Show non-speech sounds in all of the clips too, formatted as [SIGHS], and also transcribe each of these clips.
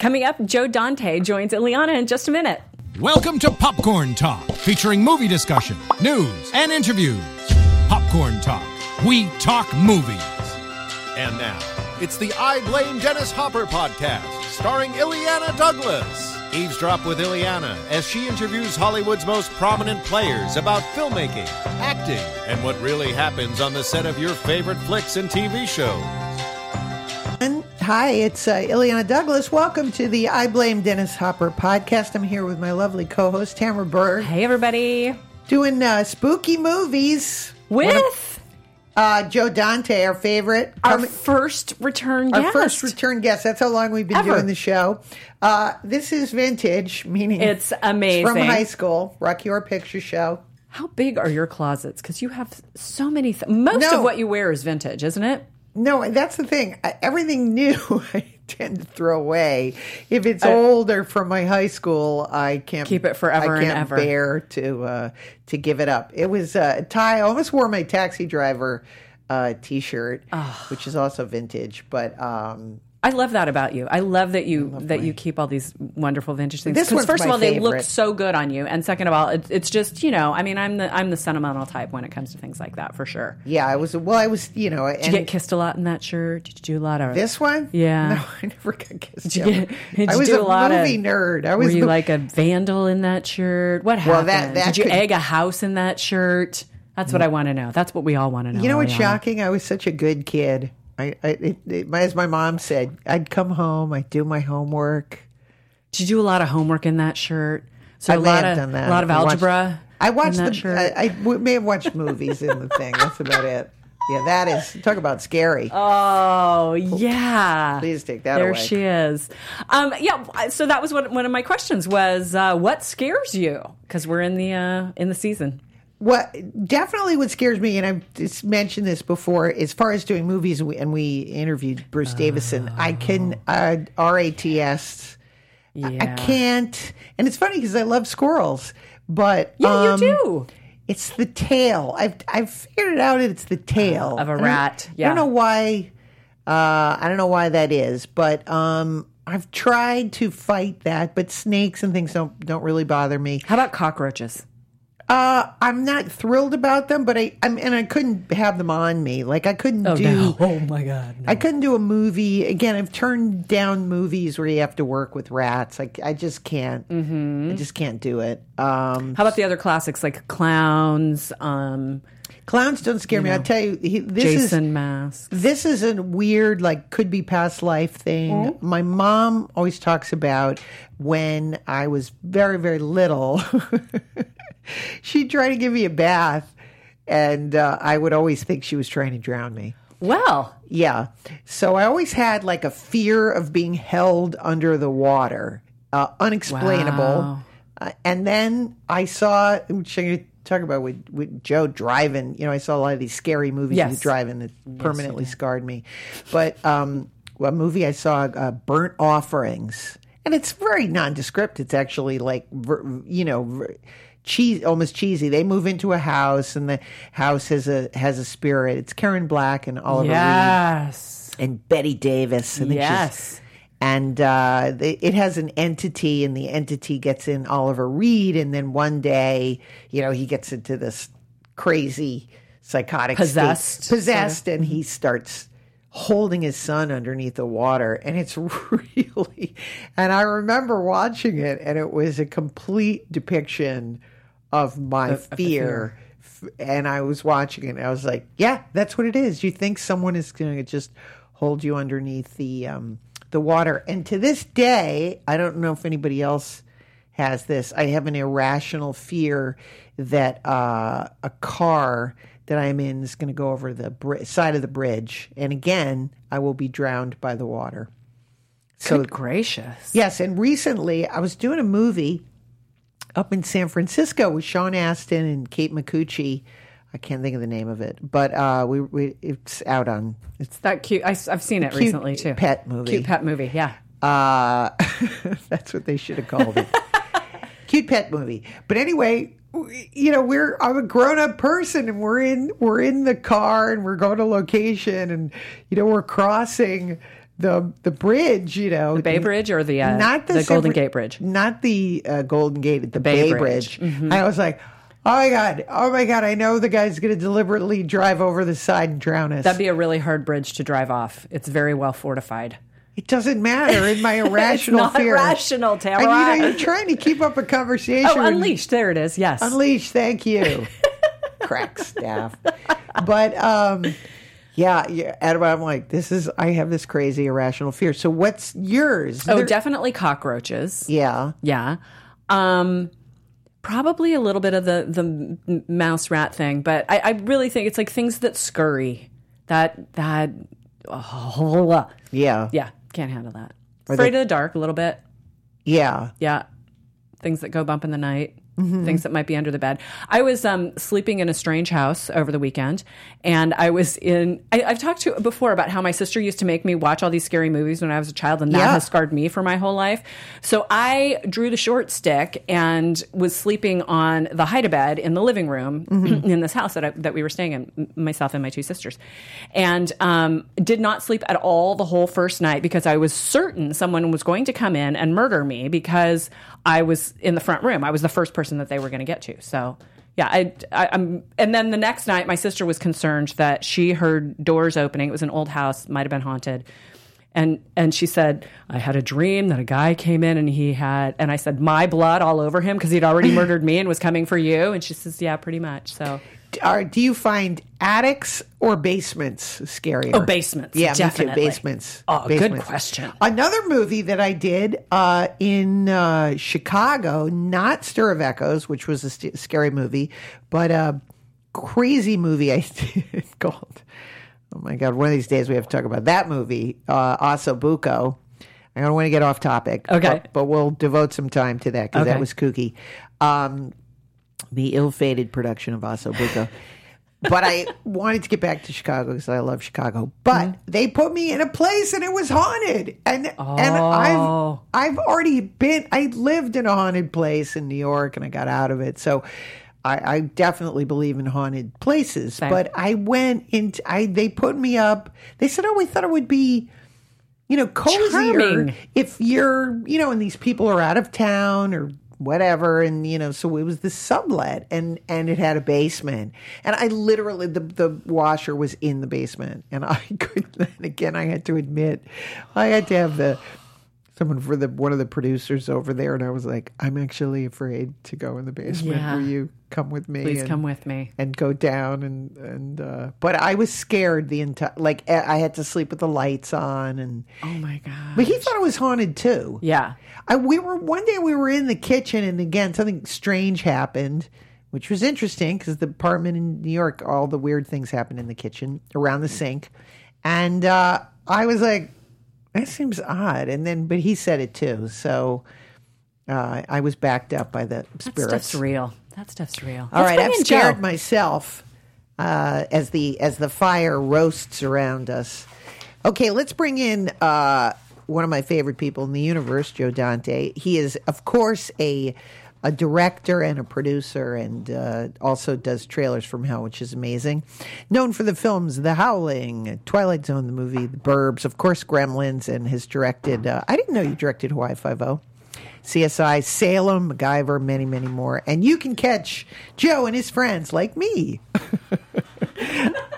Coming up, Joe Dante joins Illeana in just a minute. Welcome to Popcorn Talk, featuring movie discussion, news, and interviews. Popcorn Talk. We talk movies. And now, it's the I Blame Dennis Hopper podcast, starring Illeana Douglas. Eavesdrop with Illeana as she interviews Hollywood's most prominent players about filmmaking, acting, and what really happens on the set of your favorite flicks and TV shows. Hi, it's uh, Illeana Douglas. Welcome to the I Blame Dennis Hopper podcast. I'm here with my lovely co-host Tamara Berg, Hey, everybody. doing uh, spooky movies With uh, Joe Dante, our favorite, our coming- first return our guest. first return guest. That's how long we've been Ever. doing the show. Uh, this is vintage, meaning It's amazing. from high school, Rocky Horror Picture Show. How big are your closets? Because you have so many. Th- Most No. of what you wear is vintage, isn't it? No, that's the thing. Everything new [LAUGHS] I tend to throw away. If it's old or from my high school, I can't Keep it forever I can't ever. bear to uh, to give it up. It was uh, a tie. I almost wore my taxi driver uh, T-shirt, which is also vintage. But um, I love that about you. I love that you that you keep all these wonderful vintage things. This one's first of all, they look so good on you, and second of all, it, it's just you know, I mean, I'm the I'm the sentimental type when it comes to things like that for sure. yeah, I was well. I was you know, Did you get kissed a lot in that shirt? Did you do a lot of this one, Yeah. [LAUGHS] no, I never got kissed. Did you, did I was do a a lot movie of nerd. I was Were you like a vandal in that shirt? What happened? Well, that- that did you could- egg a house in that shirt? That's what mm. I want to know. That's what we all want to know. You know what's shocking? I was such a good kid. I, I it, it, as my mom said, I'd come home, I'd do my homework. Did you do a lot of homework in that shirt? So I a lot of done that. a lot of I watched- algebra. I watched in that the. I, I may have watched movies in the thing. That's about it. Yeah, that is talk about scary. Oh yeah. Please take that away. there away. she is. Um, yeah. So that was one, one of my questions was uh, what scares you? Because we're in the uh, in the season. What definitely what scares me, and I've mentioned this before, as far as doing movies, and we, and we interviewed Bruce Davison. I can uh, RATS. Yeah. I can't, and it's funny because I love squirrels, but Yeah, um, you do. It's the tail. I've I've figured it out. It's the tail Of a rat, I yeah. don't know why. Uh, I don't know why that is, but um, I've tried to fight that. But snakes and things don't don't really bother me. How about cockroaches? Uh, I'm not thrilled about them, but I I'm, and I couldn't have them on me. Like I couldn't do. [LAUGHS] Oh my god. I couldn't do a movie again. I've turned down movies where you have to work with rats. Like I just can't. Mm-hmm. I just can't do it. Um, How about the other classics like clowns, um, clowns don't scare me. I'll tell you. He, this is Jason masks? This is a weird, like, could be past life thing. My mom always talks about when I was very, very little. [LAUGHS] [LAUGHS] She'd try to give me a bath, and uh, I would always think she was trying to drown me. Well, Yeah. So I always had like a fear of being held under the water, uh, unexplainable. Wow. Uh, and then I saw, which I'm gonna talk about with, with Joe driving. You know, I saw a lot of these scary movies Yes. with driving that permanently scarred me. But um, a movie I saw, uh, Burnt Offerings, and it's very nondescript. It's actually like, you know, cheese, almost cheesy. They move into a house, and the house has a has a spirit. It's Karen Black and Oliver Reed and Betty Davis. She's- yes. and uh, they, it has an entity, and the entity gets in Oliver Reed, and then one day, you know, he gets into this crazy psychotic state- Possessed, possessed, and he starts holding his son underneath the water, and it's [LAUGHS] really. And I remember watching it, and it was a complete depiction of my Of- of fear. And I was watching it, and I was like, "Yeah, that's what it is. You think someone is going to just hold you underneath the um, the water?" And to this day, I don't know if anybody else has this. I have an irrational fear that uh, a car that I'm in is going to go over the bri- side of the bridge, and again, I will be drowned by the water. So Good gracious. Yes, and recently I was doing a movie up in San Francisco with Sean Astin and Kate Micucci. I can't think of the name of it, but uh, we, we it's out on it's That cute. I, have seen it recently too. pet movie. Cute pet movie. Yeah. uh, [LAUGHS] that's what they should have called it. [LAUGHS] Cute pet movie. But anyway, you know, we're I'm a grown up person and we're in we're in the car and we're going to location and you know we're crossing the the bridge, you know, The Bay Bridge or the uh, not the, the Golden Gate Bridge? not the uh, Golden Gate, the, Bay Bay, Bridge. Mm-hmm. Bridge. I was like, oh my god, oh my god, I know the guy's going to deliberately drive over the side and drown us. That'd be a really hard bridge to drive off. It's very well fortified. It doesn't matter in my [LAUGHS] irrational not fear. rational, And, you Tamara. know, you're trying to keep up a conversation. Oh, Unleashed. There it is. Yes. Unleash, thank you. [LAUGHS] Crack staff. But um yeah, yeah, Adam, I'm like, this is I have this crazy irrational fear. So what's yours? oh, There- definitely cockroaches. yeah. Yeah. Um, probably a little bit of the the mouse rat thing, but I, I really think it's like things that scurry. That that oh, [LAUGHS] Yeah. yeah, can't handle that. Afraid of the dark a little bit. Yeah. Yeah. Things that go bump in the night. Mm-hmm. Things that might be under the bed. I was um, sleeping in a strange house over the weekend, and I was in. I, I've talked to before about how my sister used to make me watch all these scary movies when I was a child, and that Yeah. has scarred me for my whole life. So I drew the short stick and was sleeping on the hide a bed in the living room Mm-hmm. [CLEARS THROAT] in this house that I, that we were staying in, myself and my two sisters, and um, did not sleep at all the whole first night because I was certain someone was going to come in and murder me because I was in the front room. I was the first person that they were going to get to. So. Yeah, I, I, I'm, and then the next night, my sister was concerned that she heard doors opening. It was an old house, might have been haunted, and and she said I had a dream that a guy came in and he had, and I said my blood all over him because he'd already murdered me and was coming for you. And she says, yeah, pretty much. So Are, do you find attics or basements scarier? Oh, basements, Yeah, definitely. Basements. Oh, good question. Another movie that I did uh, in uh, Chicago, not Stir of Echoes, which was a st- scary movie, but a crazy movie I did [LAUGHS] called. Oh my God! One of these days we have to talk about that movie, uh, Asobuco. I don't want to get off topic. Okay. but, but we'll devote some time to that because Okay. that was kooky. Um, the ill-fated production of Asobuco. but I wanted to get back to Chicago because I love Chicago. But Mm-hmm. they put me in a place and it was haunted, and and Oh. I've I've already been. I lived in a haunted place in New York, and I got out of it. So. I, I definitely believe in haunted places, Same. but I went into I they put me up. They said, "Oh, we thought it would be you know, cozier Charming. if you're, you know, and these people are out of town or whatever, and you know, so it was the sublet, and and it had a basement, and I literally the the washer was in the basement, and I [LAUGHS] could. Then again, I had to admit, I had to have the someone for the one of the producers over there, and I was like, I'm actually afraid to go in the basement. Yeah. Will you come with me? please And- come with me. and go down and and uh but I was scared the entire like I I had to sleep with the lights on and Oh my god. but he thought it was haunted too. Yeah. I we were one day we were in the kitchen and again something strange happened, which was interesting because the apartment in New York, all the weird things happened in the kitchen around the sink, and uh, I was like, that seems odd. And then, but he said it too, so uh, I was backed up by the That spirits. stuff's real. That stuff's real. All right, I've scared Joe. myself uh, as the as the fire roasts around us. Okay, let's bring in uh, one of my favorite people in the universe, Joe Dante. He is, of course, a a director and a producer, and uh, also does trailers from Hell, which is amazing. Known for the films The Howling, Twilight Zone, the movie, The Burbs, of course, Gremlins, and has directed. Uh, I didn't know you directed Hawaii Five O. CSI, Salem, MacGyver, many, many more. And you can catch Joe and his friends like me. [LAUGHS]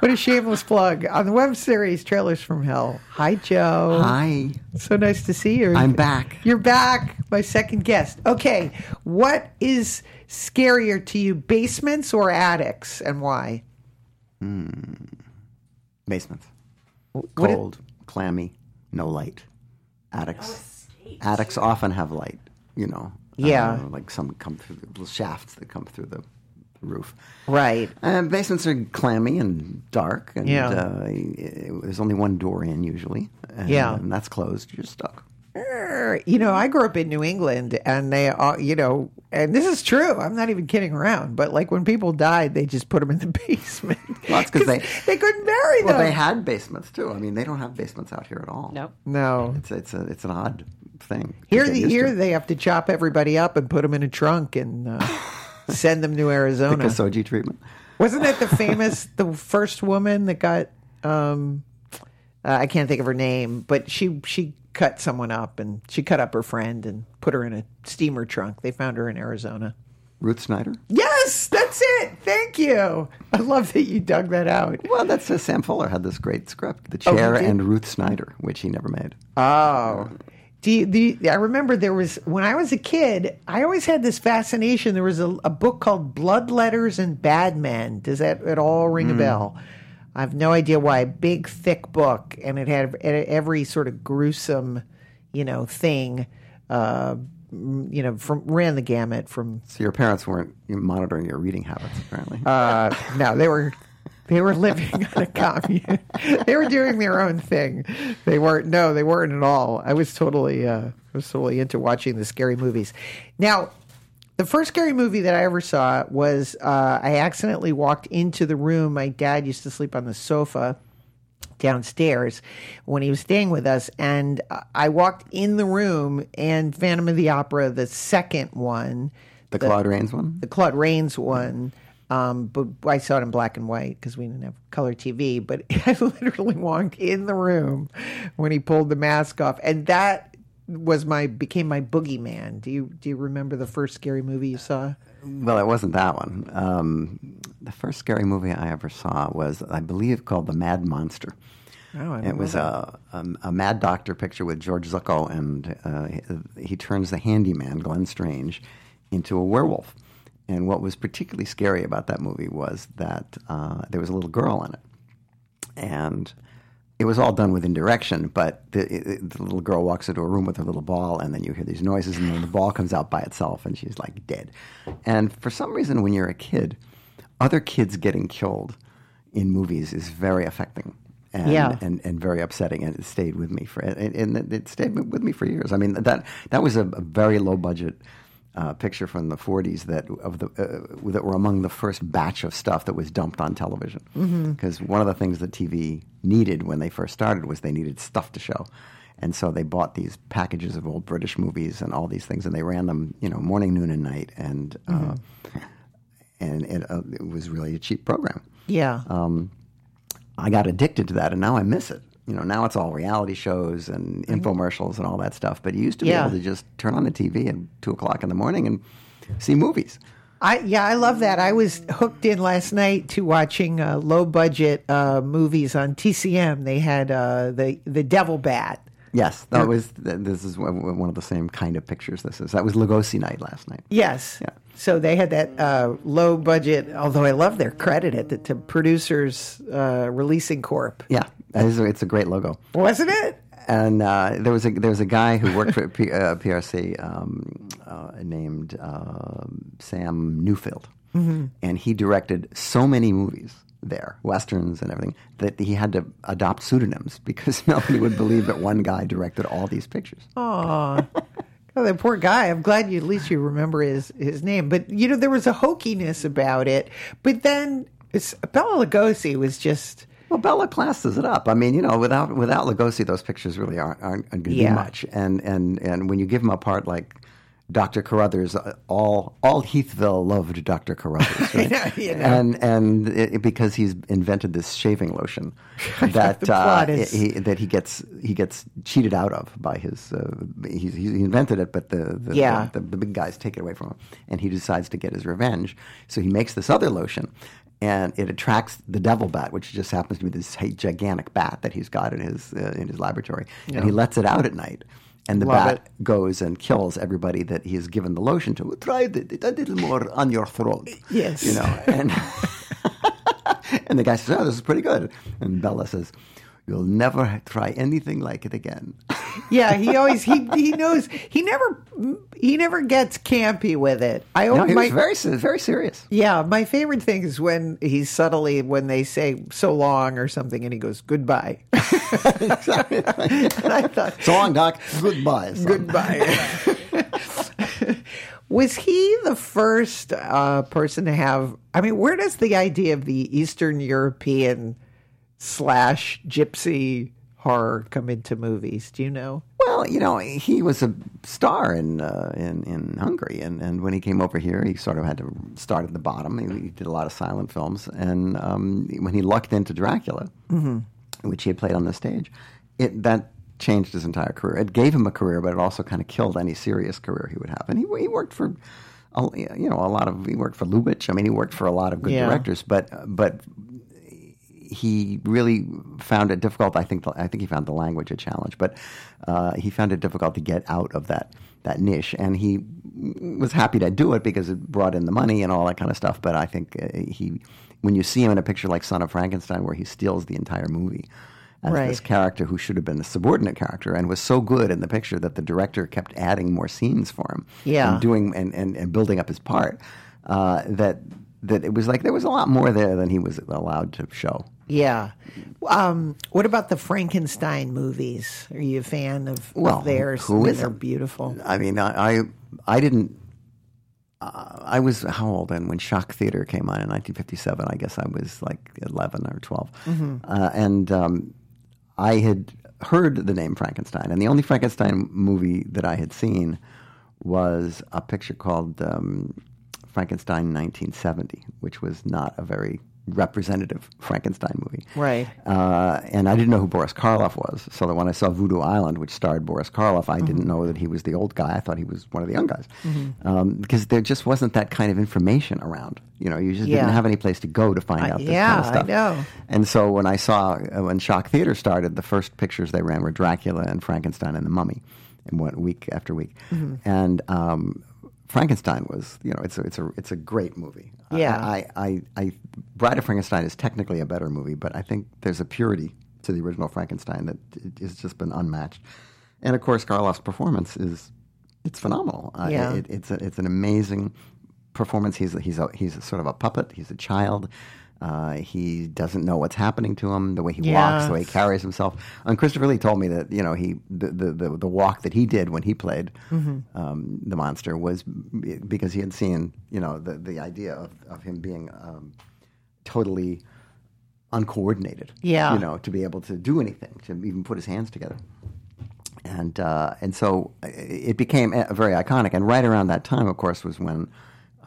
what a shameless plug on the web series Trailers from Hell. Hi, Joe. Hi, So nice to see you. I'm back. You're back, my second guest. Okay, what is scarier to you, basements or attics, and why? Basements. What- Cold, clammy, no light. Attics. Attics often have light, you know. Yeah. Uh, like some come through the little shafts that come through the roof. Right. And basements are clammy and dark, and Yeah. uh, there's only one door in usually. And, Yeah. and that's closed. You're stuck. You know, I grew up in New England, and they, all, you know, and this is true. I'm not even kidding around. But like when people died, they just put them in the [LAUGHS] basement. Well, that's 'cause they- they couldn't bury them. Well, they had basements too. I mean, they don't have basements out here at all. Nope. no. It's it's a it's an odd thing. Here, the, here to. they have to chop everybody up and put them in a trunk and uh, [LAUGHS] send them to Arizona. the. Kasoji treatment. Wasn't that the famous, the first woman that got um, Uh, I can't think of her name, but she she cut someone up and she cut up her friend and put her in a steamer trunk. They found her in Arizona. Ruth Snyder. Yes, that's it. Thank you. I love that you dug that out. Well, that's uh, Sam Fuller had this great script, The Oh, Chair did? and Ruth Snyder, which he never made. Oh. Do you, do you- I remember there was when I was a kid. I always had this fascination. There was a, a book called Blood Letters and Bad Men. Does that at all ring a bell? I have no idea why. Big thick book, and it had every sort of gruesome, you know, thing. Uh, you know, from ran the gamut from So your parents weren't monitoring your reading habits, apparently. uh, no, they were they were living on a commune. they were doing their own thing. They weren't. No, they weren't at all. I was totally. Uh, I was totally into watching the scary movies. Now, the first scary movie that I ever saw was uh, I accidentally walked into the room. My dad used to sleep on the sofa downstairs when he was staying with us and I walked in the room and Phantom of the Opera the second one the Claude Rains one? the Claude Rains one. Um, but I saw it in black and white because we didn't have color TV. But [LAUGHS] I literally walked in the room when he pulled the mask off, and that was my became my boogeyman. Do you do you remember the first scary movie you saw? Well, it wasn't that one. Um, the first scary movie I ever saw was, I believe, called The Mad Monster. Oh, it was a, a a Mad Doctor picture with George Zucco, and uh, he, he turns the handyman Glenn Strange into a werewolf. And what was particularly scary about that movie was that uh, there was a little girl in it, and it was all done with indirection. But the, it, the little girl walks into a room with her little ball, and then you hear these noises, and then the ball comes out by itself, and she's like dead. And for some reason, when you're a kid, other kids getting killed in movies is very affecting. And, Yeah. and, and very upsetting, and it stayed with me for and, and it stayed with me for years. I mean that that was a, a very low budget uh, picture from the 40s that of the uh, that were among the first batch of stuff that was dumped on television. Because one of the things that TV needed when they first started was they needed stuff to show, and so they bought these packages of old British movies and all these things, and they ran them, you know, morning, noon, and night, and uh, and it, uh, it was really a cheap program. Yeah, I got addicted to that, and now I miss it. You know, now it's all reality shows and infomercials and all that stuff. But you used to be able to just turn on the TV at two o'clock in the morning and see movies. I yeah I love that. I was hooked in last night to watching uh, low budget uh, movies on TCM. They had uh, the the Devil Bat. Yes, that was. This is one one of the same kind of pictures. This is that was Lugosi night last night. Yes. Yeah. So they had that uh, low budget, although I love their credit at the to producers uh, releasing corp, Yeah, it is a- it's a great logo. wasn't it? And uh, there was a there was a guy who worked for [LAUGHS] P, uh, PRC um, uh, named um Sam Newfield, and he directed so many movies there, westerns and everything, that he had to adopt pseudonyms [LAUGHS] because nobody would believe that one guy directed all these pictures. Oh, that poor guy. I'm glad you at least you remember his his name. But you know, there was a hokiness about it. But then it's, Bela Lugosi was just. Well, Bela classes it up. I mean, you know, without without Lugosi, those pictures really aren't aren't, going to Yeah. be much. And and and when you give them a part like Dr. Carruthers, uh, all all Heathville loved Dr. Carruthers, [LAUGHS] right? know, you know. and and it, because he's invented this shaving lotion [LAUGHS] that uh, is- he, that he gets he gets cheated out of by his uh, he's, he invented it, but the the, Yeah. the the big guys take it away from him, and he decides to get his revenge. So he makes this other lotion, and it attracts the devil bat, which just happens to be this gigantic bat that he's got in his uh, in his laboratory, and he lets it out at night. And the Love bat it. goes and kills everybody that he has given the lotion to. Try it a little more on your throat. Yes. you know. And [LAUGHS] and the guy says, "Oh, this is pretty good." And Bela says, "You'll never try anything like it again." [LAUGHS] Yeah, he always he he knows he never he never gets campy with it. I no, always he my, very very serious. yeah, my favorite thing is when he's subtly when they say so long or something and he goes goodbye. [LAUGHS] and I thought So long, Doc. Goodbye. son. goodbye. [LAUGHS] Was he the first uh, person to have? I mean, where does the idea of the Eastern European slash gypsy horror come into movies? Do you know? Well, you know, he was a star in uh, in in Hungary, and, and when he came over here, he sort of had to start at the bottom. He, he did a lot of silent films, and um, when he lucked into Dracula, which he had played on the stage, it that changed his entire career. It gave him a career, but it also kind of killed any serious career he would have. And he he worked for. a- You know, a lot of he worked for Lubitsch. I mean, he worked for a lot of good Yeah. directors, but but he really found it difficult. I think I think he found the language a challenge, but uh, he found it difficult to get out of that that niche. And he was happy to do it because it brought in the money and all that kind of stuff. But I think uh, he, when you see him in a picture like Son of Frankenstein, where he steals the entire movie as Right. this character who should have been the subordinate character and was so good in the picture that the director kept adding more scenes for him Yeah. and doing and, and, and building up his part uh, that that it was like there was a lot more there than he was allowed to show. Yeah. Um, what about the Frankenstein movies? Are you a fan of, Well, of theirs? who I mean, isn't? They're beautiful. I mean, I I, I didn't. Uh, I was how old then when Shock Theater came on in 1957? I guess I was like 11 or 12, uh, and um, I had heard the name Frankenstein, and the only Frankenstein movie that I had seen was a picture called um, Frankenstein 1970, which was not a very representative Frankenstein movie. Right. Uh, and I didn't know who Boris Karloff was. So that when I saw Voodoo Island, which starred Boris Karloff, I didn't know that he was the old guy. I thought he was one of the young guys. Um, because there just wasn't that kind of information around. You know, you just Yeah. didn't have any place to go to find out this yeah, kind of stuff. I know. And so when I saw, uh, when Shock Theater started, the first pictures they ran were Dracula and Frankenstein and the Mummy, and went week after week. Mm-hmm. And um, Frankenstein was, you know, it's a, it's a, it's a great movie. Yeah. I, I, I, Bride of Frankenstein is technically a better movie, but I think there's a purity to the original Frankenstein that has just been unmatched. And of course, Karloff's performance is, it's phenomenal. Uh, Yeah. it, it's, a, it's an amazing performance. He's, a- he's, a, he's a sort of a puppet. He's a child. Uh, he doesn't know what's happening to him, the way he walks, the way he carries himself. And Christopher Lee told me that you know he the the, the, the walk that he did when he played Mm-hmm. um, the monster was because he had seen you know the the idea of, of him being um, totally uncoordinated. Yeah. you know to be able to do anything, to even put his hands together. And uh, and so uh, it became uh, very iconic. And right around that time, of course, was when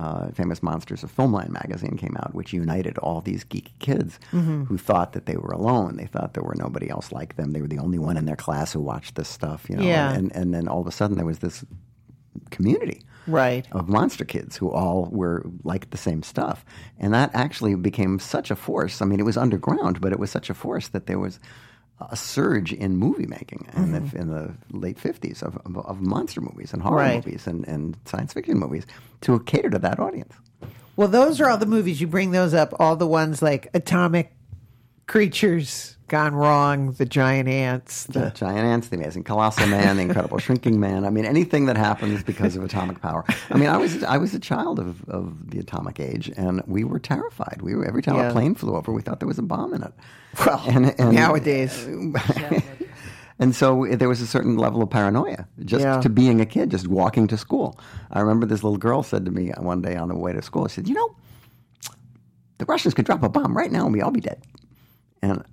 uh, Famous Monsters of Filmland magazine came out, which united all these geeky kids Mm-hmm. who thought that they were alone. They thought there were nobody else like them. They were the only one in their class who watched this stuff. You know, Yeah. and and then all of a sudden there was this community Right. of monster kids who all were like the same stuff. And that actually became such a force. I mean, it was underground, but it was such a force that there was a surge in movie making in, the, mm-hmm. in the late 50s of, of, of monster movies and horror Right. movies and, and science fiction movies to cater to that audience. Well, those are all the movies. You bring those up, all the ones like Atomic Creatures Gone Wrong, The Giant Ants. The The, Giant Ants, The Amazing Colossal Man, The Incredible [LAUGHS] Shrinking Man. I mean, anything that happens because of atomic power. I mean, I was I was a child of, of the atomic age, and we were terrified. We were every time Yeah. a plane flew over, we thought there was a bomb in it. well, And- and- nowadays. [LAUGHS] And so there was a certain level of paranoia just Yeah. to being a kid, just walking to school. I remember this little girl said to me one day on the way to school, she said, You know, the Russians could drop a bomb right now and we all be dead. And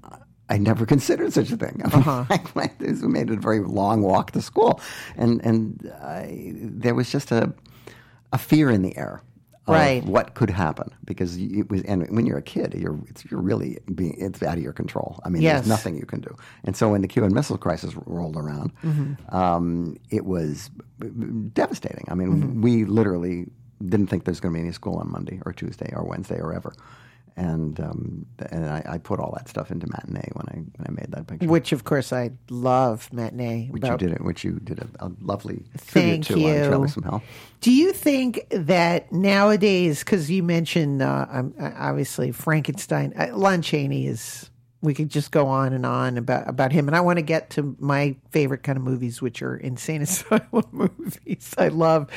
I never considered such a thing. [LAUGHS] I mean, Uh-huh. made it a very long walk to school. And, and I, there was just a, a fear in the air. Of Right. what could happen because it was, and when you're a kid, you're it's, you're really being it's out of your control. I mean, Yes. there's nothing you can do. And so when the Cuban Missile Crisis rolled around, um, it was devastating. I mean, we literally didn't think there's going to be any school on Monday or Tuesday or Wednesday or ever. And um, and I, I put all that stuff into matinee when I when I made that picture. Which, of course, I love matinee. which you did it, which you did a, a lovely Thank tribute to you. on from Hell. Do you think that nowadays, because you mentioned uh, uh, obviously Frankenstein, uh, Lon Chaney is. We could just go on and on about about him, and I want to get to my favorite kind of movies, which are insane asylum [LAUGHS] movies. I love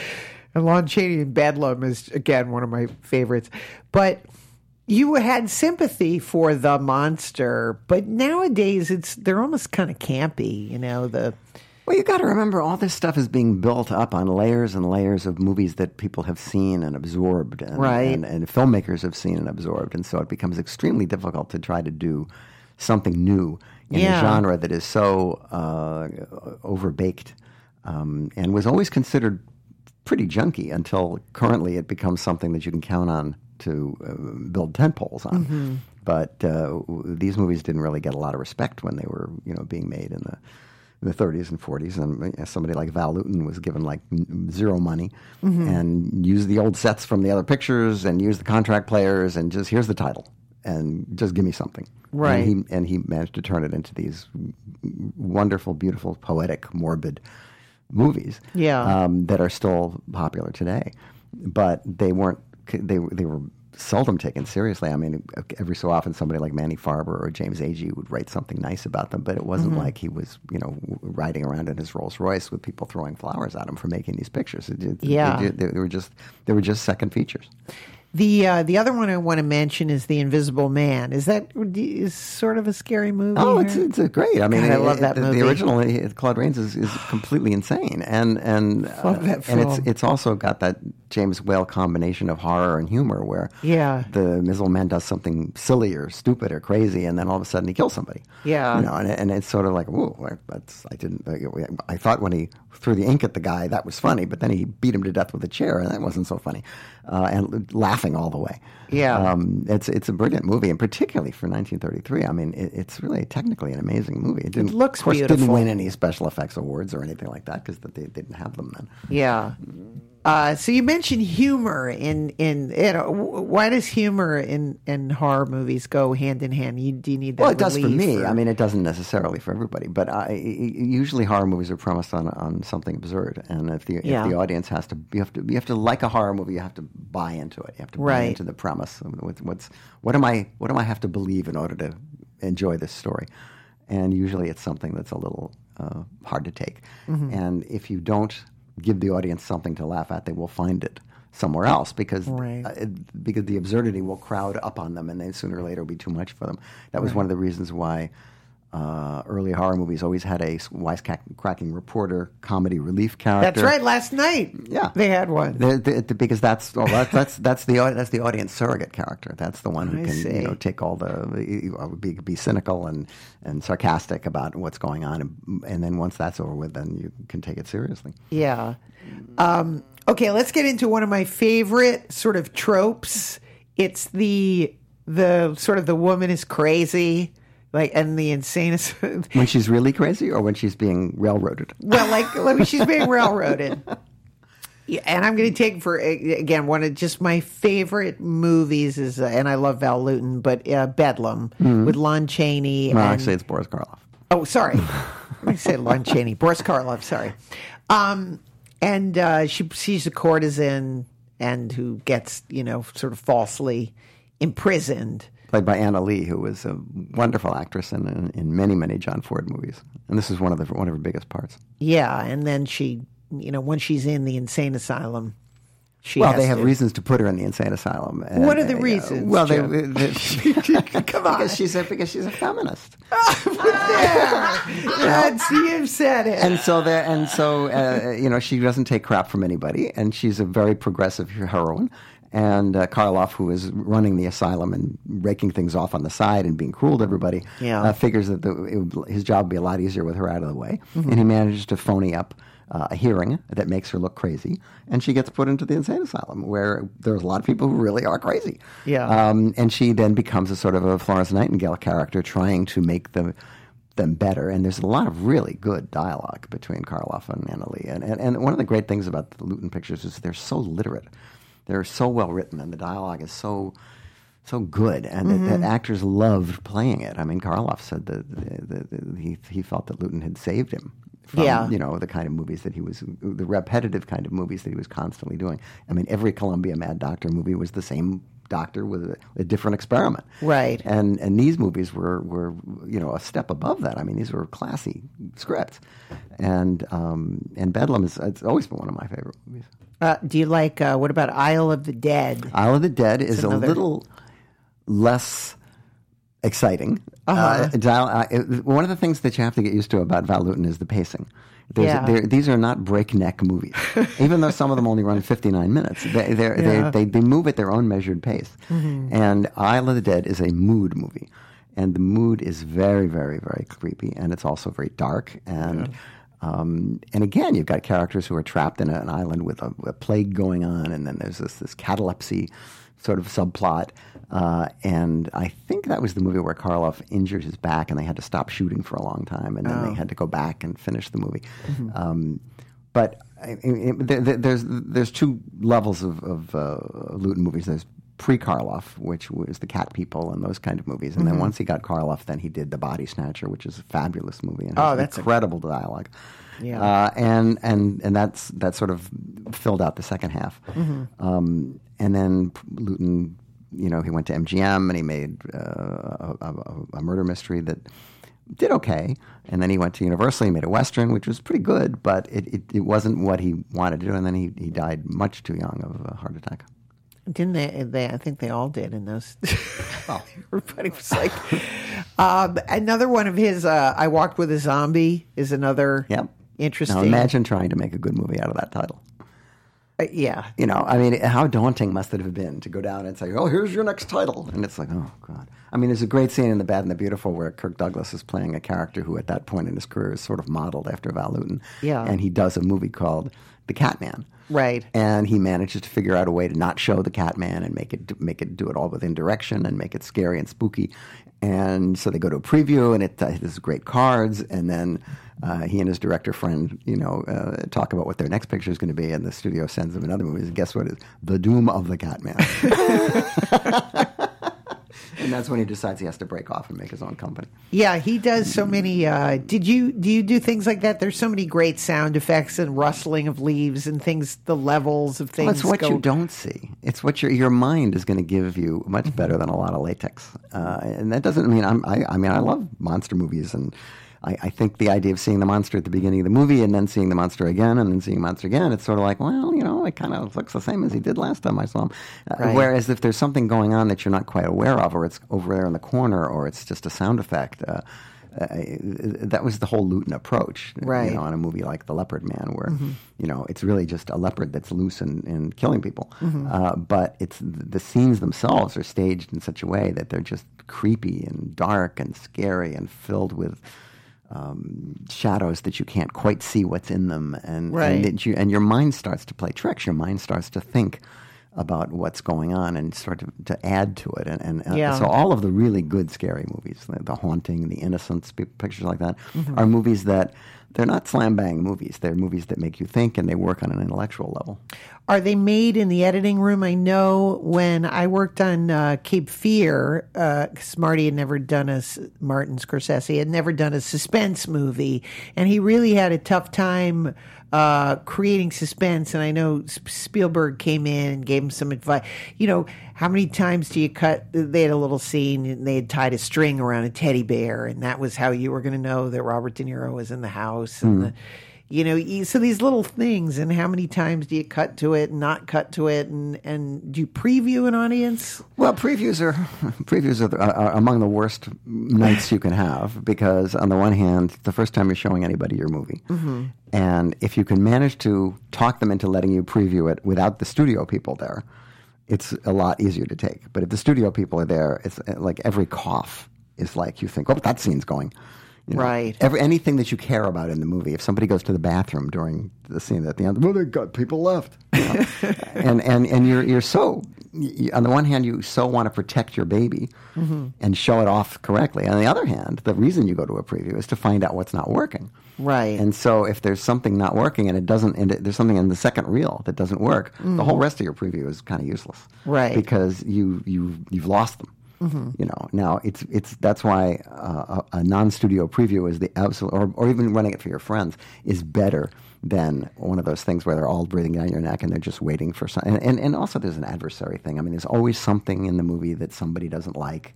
and Lon Chaney in Bedlam is again one of my favorites, but. You had sympathy for the monster, but nowadays it's they're almost kind of campy, you know. The Well, you got to remember, all this stuff is being built up on layers and layers of movies that people have seen and absorbed, and, Right. and, and filmmakers have seen and absorbed, and so it becomes extremely difficult to try to do something new in Yeah. a genre that is so uh, overbaked um, and was always considered pretty junky until currently it becomes something that you can count on to uh, build tent poles on. But uh, w- these movies didn't really get a lot of respect when they were, you know, being made in the in the 30s and 40s. And uh, somebody like Val Lewton was given like n- zero money and used the old sets from the other pictures and used the contract players and just here's the title and just give me something. Right. And he, and he managed to turn it into these wonderful, beautiful, poetic, morbid movies Yeah. um, that are still popular today. But they weren't. They they were seldom taken seriously. I mean, every so often somebody like Manny Farber or James Agee would write something nice about them, but it wasn't mm-hmm. like he was, you know, riding around in his Rolls Royce with people throwing flowers at him for making these pictures. It, it- Yeah. they, they were just they were just second features. The uh, the other one I want to mention is the Invisible Man. Is that is sort of a scary movie? Oh, it's it's a great. I mean, God, I love that the, movie. The original Claude Rains is, is completely insane, and and uh, and it's it's also got that James Whale combination of horror and humor, where Yeah. the Invisible Man does something silly or stupid or crazy, and then all of a sudden he kills somebody. Yeah. you know, and, and it's sort of like, whoa, that's I didn't. I thought when he threw the ink at the guy that was funny, but then he beat him to death with a chair, and that wasn't so funny, uh, and laughing all the way. Yeah. Um, it's it's a brilliant movie, and particularly for 1933. I mean, it, it's really technically an amazing movie. It, didn't, looks of course, beautiful. didn't win any special effects awards or anything like that because they didn't have them then. Yeah. Uh, so you mentioned humor in in you know why does humor in in horror movies go hand in hand? You, do you need that? Well, it does for me. or- I mean, it doesn't necessarily for everybody, but I, I- usually horror movies are premised on on something absurd, and if the Yeah. if the audience has to, you have to you have to like a horror movie. You have to buy into it. You have to buy Right. into the premise. What's, what's what am I what am I have to believe in order to enjoy this story? And usually, it's something that's a little uh, hard to take. Mm-hmm. And if you don't give the audience something to laugh at, they will find it somewhere else because Right. uh, because the absurdity will crowd up on them, and then sooner or later will be too much for them. That was one of the reasons why uh, early horror movies always had a wisecracking reporter, comedy relief character. That's right. Last night, Yeah, they had one. The- the- the- because that's that's that's that's the that's the audience surrogate character. That's the one who I can see. you know take all the uh, be be cynical and and sarcastic about what's going on, and, and then once that's over with, then you can take it seriously. Yeah. Um, okay, let's get into one of my favorite sort of tropes. It's the the sort of the woman is crazy, like, and the insane. [LAUGHS] When she's really crazy, or when she's being railroaded. well, like, let me, she's being [LAUGHS] railroaded. Yeah, and I'm going to take for again one of just my favorite movies is, uh, and I love Val Lewton, but uh, Bedlam with Lon Chaney. Mm-hmm. And- actually, it's Boris Karloff. Oh, sorry. [LAUGHS] I said Lon Chaney. Boris Karloff, sorry. Um, and uh, she she's a courtesan and who gets, you know, sort of falsely imprisoned. Played by Anna Lee, who was a wonderful actress in, in, in many, many John Ford movies. And this is one of the one of her biggest parts. Yeah, and then she, you know, once she's in the insane asylum, she Well, they have to- reasons to put her in the insane asylum. And, What are the uh, reasons, well, they, they- [LAUGHS] come on, because she's a because she's a feminist. [LAUGHS] That's [LAUGHS] you've said it. and so there, and so uh, you know, she doesn't take crap from anybody, and she's a very progressive heroine. And uh, Karloff, who is running the asylum and raking things off on the side and being cruel to everybody, Yeah. uh, figures that the, it would, his job would be a lot easier with her out of the way. And he manages to phony up uh, a hearing that makes her look crazy, and she gets put into the insane asylum where there's a lot of people who really are crazy. Yeah. Um, and she then becomes a sort of a Florence Nightingale character, trying to make them them better. And there's a lot of really good dialogue between Karloff and Anna Lee. And, and, and one of the great things about the Lewton pictures is they're so literate. They're so well written, and the dialogue is so so good, and that, that actors loved playing it. I mean, Karloff said that, that, that he he felt that Lewton had saved him from Yeah. you know the kind of movies that he was the repetitive kind of movies that he was constantly doing. I mean, every Columbia Mad Doctor movie was the same doctor with a, a different experiment, Right. And and these movies were were you know a step above that. I mean, these were classy scripts, and um, and Bedlam is it's always been one of my favorite movies. Uh, do you like uh, what about Isle of the Dead? Isle of the Dead is another- a little less exciting. Uh-huh. Uh, dial, uh, it- one of the things that you have to get used to about Val Lewton is the pacing. Yeah. these are not breakneck movies, [LAUGHS] even though some of them only run 59 minutes. They, they're- Yeah. Mm-hmm. they, they, they move at their own measured pace. And Isle of the Dead is a mood movie. And the mood is very, very, very creepy. And it's also very dark. And Um, and again, you've got characters who are trapped in an island with a, a plague going on, and then there's this, this catalepsy sort of subplot. Uh, and I think that was the movie where Karloff injured his back, and they had to stop shooting for a long time, and then they had to go back and finish the movie. Um, but I, I, there- there's there's two levels of, of uh, Lewton movies. There's pre Karloff, which was the Cat People and those kind of movies, and then once he got Karloff, then he did the Body Snatcher, which is a fabulous movie and Oh, that's a- incredible dialogue. Yeah. Uh, and and and that's that sort of filled out the second half. Mm-hmm. Um, and then Lewton, you know, he went to MGM and he made uh, a, a, a murder mystery that did okay. And then he went to Universal. He made a western, which was pretty good, but it, it, it wasn't what he wanted to do. And then he, he died much too young of a heart attack. Didn't they, they? I think they all did in those. [LAUGHS] Everybody was like, um, another one of his. Uh, I walked with a zombie is another. Yep. Interesting. Now imagine trying to make a good movie out of that title. Uh, yeah. You know, I mean, how daunting must it have been to go down and say, "Oh, here's your next title," and it's like, "Oh God." I mean, there's a great scene in *The Bad and the Beautiful* where Kirk Douglas is playing a character who, at that point in his career, is sort of modeled after Val Luton. Yeah. and he does a movie called *The Catman*. Right. and he manages to figure out a way to not show the Catman and make it make it do it all with indirection and make it scary and spooky. And so they go to a preview, and it uh, has great cards, and then uh, he and his director friend, you know, uh, talk about what their next picture is going to be, and the studio sends them another movie. And guess what? It's The Doom of the Catman. [LAUGHS] [LAUGHS] and that's when he decides he has to break off and make his own company. Yeah, he does so many. Uh, did you do you do things like that? There's so many great sound effects and rustling of leaves and things. The levels of things. Well, it's what go- you don't see. It's what your your mind is going to give you much better than a lot of latex. Uh, and that doesn't mean I'm. I, I mean, I love monster movies, and I, I think the idea of seeing the monster at the beginning of the movie and then seeing the monster again and then seeing the monster again, it's sort of like, well, you know, it kind of looks the same as he did last time I saw him. Uh, Right. Whereas if there's something going on that you're not quite aware of, or it's over there in the corner, or it's just a sound effect. Uh, uh, that was the whole Lewton approach, Right. You know, on a movie like The Leopard Man, where you know it's really just a leopard that's loose and, and killing people. Uh, but it's the scenes themselves are staged in such a way that they're just creepy and dark and scary and filled with um, shadows that you can't quite see what's in them, and Right. and, you, and your mind starts to play tricks. Your mind starts to think about what's going on and start to, to add to it. And, and uh, Yeah. so all of the really good scary movies, the, the haunting, the Innocents, pictures like that, are movies that they're not slam bang movies. They're movies that make you think and they work on an intellectual level. Are they made in the editing room? I know when I worked on uh, Cape Fear, because Marty had never done a Martin Scorsese had never done a suspense movie, and he really had a tough time uh, creating suspense. And I know Spielberg came in and gave him some advice. You know, how many times do you cut? They had a little scene and they had tied a string around a teddy bear, and that was how you were going to know that Robert De Niro was in the house. And the, hmm. you know, so these little things, and how many times do you cut to it and not cut to it, and and do you preview an audience? Well, previews are [LAUGHS] previews are, are among the worst nights you can have because, on the one hand, the first time you're showing anybody your movie, mm-hmm. and if you can manage to talk them into letting you preview it without the studio people there, it's a lot easier to take. But if the studio people are there, it's like every cough is like you think, oh, that scene's going. You know, Right. Every, anything that you care about in the movie. If somebody goes to the bathroom during the scene at the end, well, they got people left. you know? [LAUGHS] and and and you're you're so you, on the one hand you so want to protect your baby mm-hmm. and show it off correctly. On the other hand, the reason you go to a preview is to find out what's not working. Right. And so if there's something not working and it doesn't, and it, there's something in the second reel that doesn't work, the whole mm. rest of your preview is kind of useless. Right. Because you you you've lost them. You know. Now it's it's that's why uh, a, a non-studio preview is the absolute, or or even running it for your friends is better than one of those things where they're all breathing down your neck and they're just waiting for something. And, and and also there's an adversary thing. I mean, there's always something in the movie that somebody doesn't like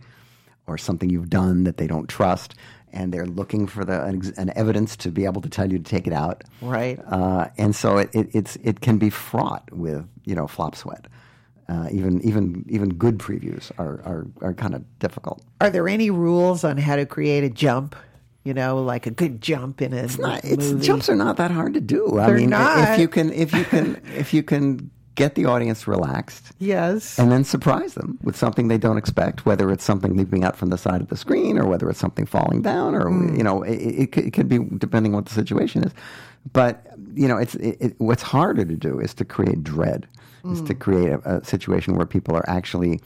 or something you've done that they don't trust, and they're looking for the an, an evidence to be able to tell you to take it out. Right. Uh, and so it, it, it's it can be fraught with you know flop sweat. Uh, even even even good previews are are, are kind of difficult. Are there any rules on how to create a jump? You know, like a good jump in a It's not. It's movie? jumps are not that hard to do. I They're mean, not. if you can if you can [LAUGHS] if you can get the audience relaxed. Yes. And then surprise them with something they don't expect, whether it's something leaping out from the side of the screen or whether it's something falling down or, you know, it, it, could, it could be depending on what the situation is. But, you know, it's, it, it, what's harder to do is to create dread, is to create a, a situation where people are actually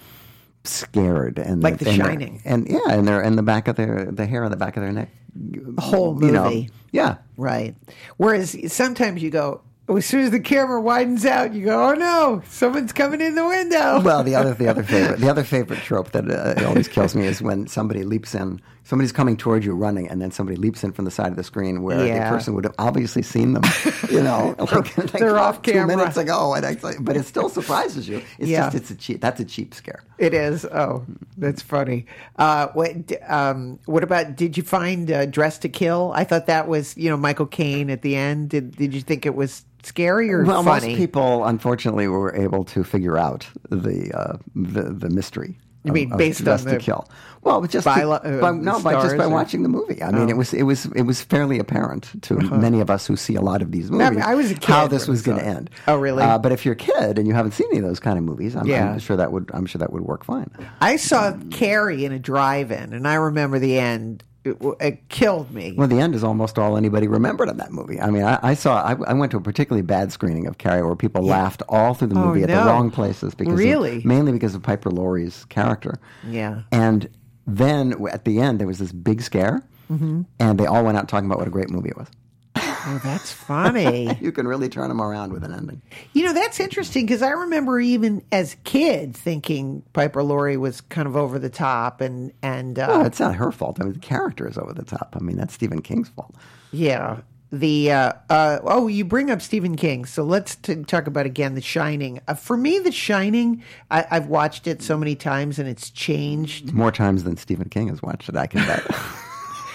scared and Like The and Shining. and yeah and they're in the back of their the hair on the back of their neck the whole you know, movie. yeah Right. Whereas sometimes you go, oh, as soon as the camera widens out, you go, oh no, someone's coming in the window. well, the other the other [LAUGHS] favorite the other favorite trope that uh, always kills me is when somebody leaps in. Somebody's coming towards you running, and then somebody leaps in from the side of the screen where Yeah. the person would have obviously seen them. [LAUGHS] You know, like, like They're off two camera. minutes ago, and it's like, but it still surprises you. It's Yeah. just it's a cheap. That's a cheap scare. It is. Oh, that's funny. Uh, what? Um, what about? Did you find uh, Dressed to Kill? I thought that was you know Michael Caine at the end. Did Did you think it was scary or Well, funny? most people, unfortunately, were able to figure out the uh, the, the mystery. You mean based on the to kill? Well, just by to- uh, by, no, by just by or- watching the movie. I mean, Oh. it was it was it was fairly apparent to many of us who see a lot of these Uh-huh. I movies mean, I was a how this was going to end. Oh, really? Uh, but if you're a kid and you haven't seen any of those kind of movies, I'm, Yeah. I'm sure that would I'm sure that would work fine. I saw Carrie in a drive-in, and I remember the end. It, it killed me. Well, the end is almost all anybody remembered of that movie. I mean, I, I saw, I, I went to a particularly bad screening of Carrie where people laughed all through the Oh, movie at no. the wrong places because of- mainly because of Piper Laurie's character. Yeah. And then at the end, there was this big scare, Mm-hmm. and they all went out talking about what a great movie it was. oh, that's funny. [LAUGHS] You can really turn them around with an ending. You know, that's interesting because I remember even as a kid thinking Piper Laurie was kind of over the top and and uh, Well, it's not her fault. I mean, the character is over the top. I mean, that's Stephen King's fault. yeah. The uh, uh, oh, you bring up Stephen King, so let's t- talk about again The Shining. Uh, for me, The Shining, I- I've watched it so many times and it's changed. More times than Stephen King has watched it, I can bet. [LAUGHS]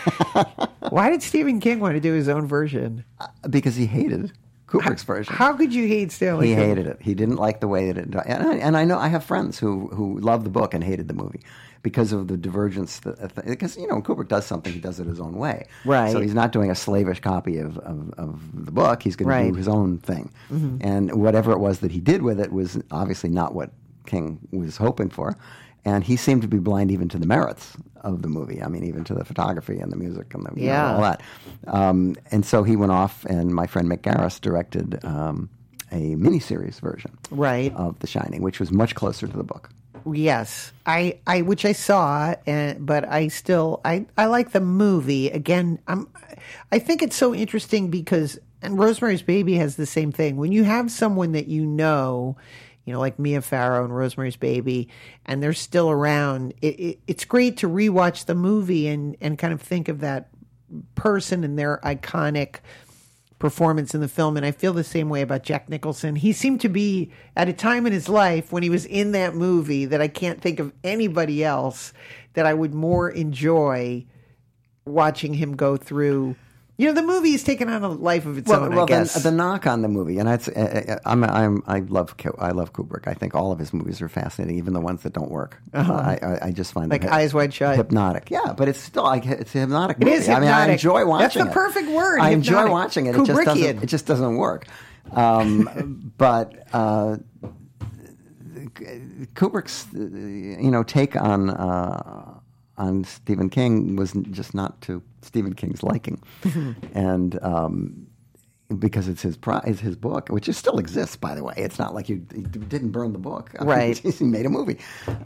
[LAUGHS] Why did Stephen King want to do his own version? because he hated Kubrick's version. How could you hate Stanley? He hated it. He didn't like the way that it. And I, and I know I have friends who who love the book and hated the movie because of the divergence. That, because you know, when Kubrick does something, he does it his own way. Right. So he's not doing a slavish copy of of, of the book. He's going to do his own thing. And whatever it was that he did with it was obviously not what King was hoping for. And he seemed to be blind even to the merits of the movie. I mean, even to the photography and the music and the, you know, all that. Um, and so he went off, and my friend Mick Garris directed um, a miniseries version Right. of The Shining, which was much closer to the book. Yes, I, I, which I saw, and but I still, I, I like the movie. Again, I'm, I think it's so interesting because, and Rosemary's Baby has the same thing. When you have someone that you know, you know, like Mia Farrow and Rosemary's Baby, and they're still around, it, it, it's great to rewatch the movie and and kind of think of that person and their iconic performance in the film and I feel the same way about Jack Nicholson. He seemed to be at a time in his life when he was in that movie that I can't think of anybody else that I would more enjoy watching him go through. You know, the movie is taken on a life of its Well, own, well I guess. The, the knock on the movie, and it's, uh, uh, I'm, I'm, I love, I love Kubrick. I think all of his movies are fascinating, even the ones that don't work. I, I, I just find Uh-huh. Like them Eyes Wide Shut. hypnotic. Yeah, but it's still like it's a hypnotic. It movie. is I mean, I enjoy watching. It. That's the it. perfect word, I enjoy watching it. It just doesn't. It just doesn't work. Um, [LAUGHS] but uh, Kubrick's, uh, you know, take on uh, on Stephen King was just not to Stephen King's liking, [LAUGHS] and. Um, because it's his pro- it's his book, which is, still exists, by the way. It's not like you, didn't burn the book, [LAUGHS] Right. [LAUGHS] he made a movie,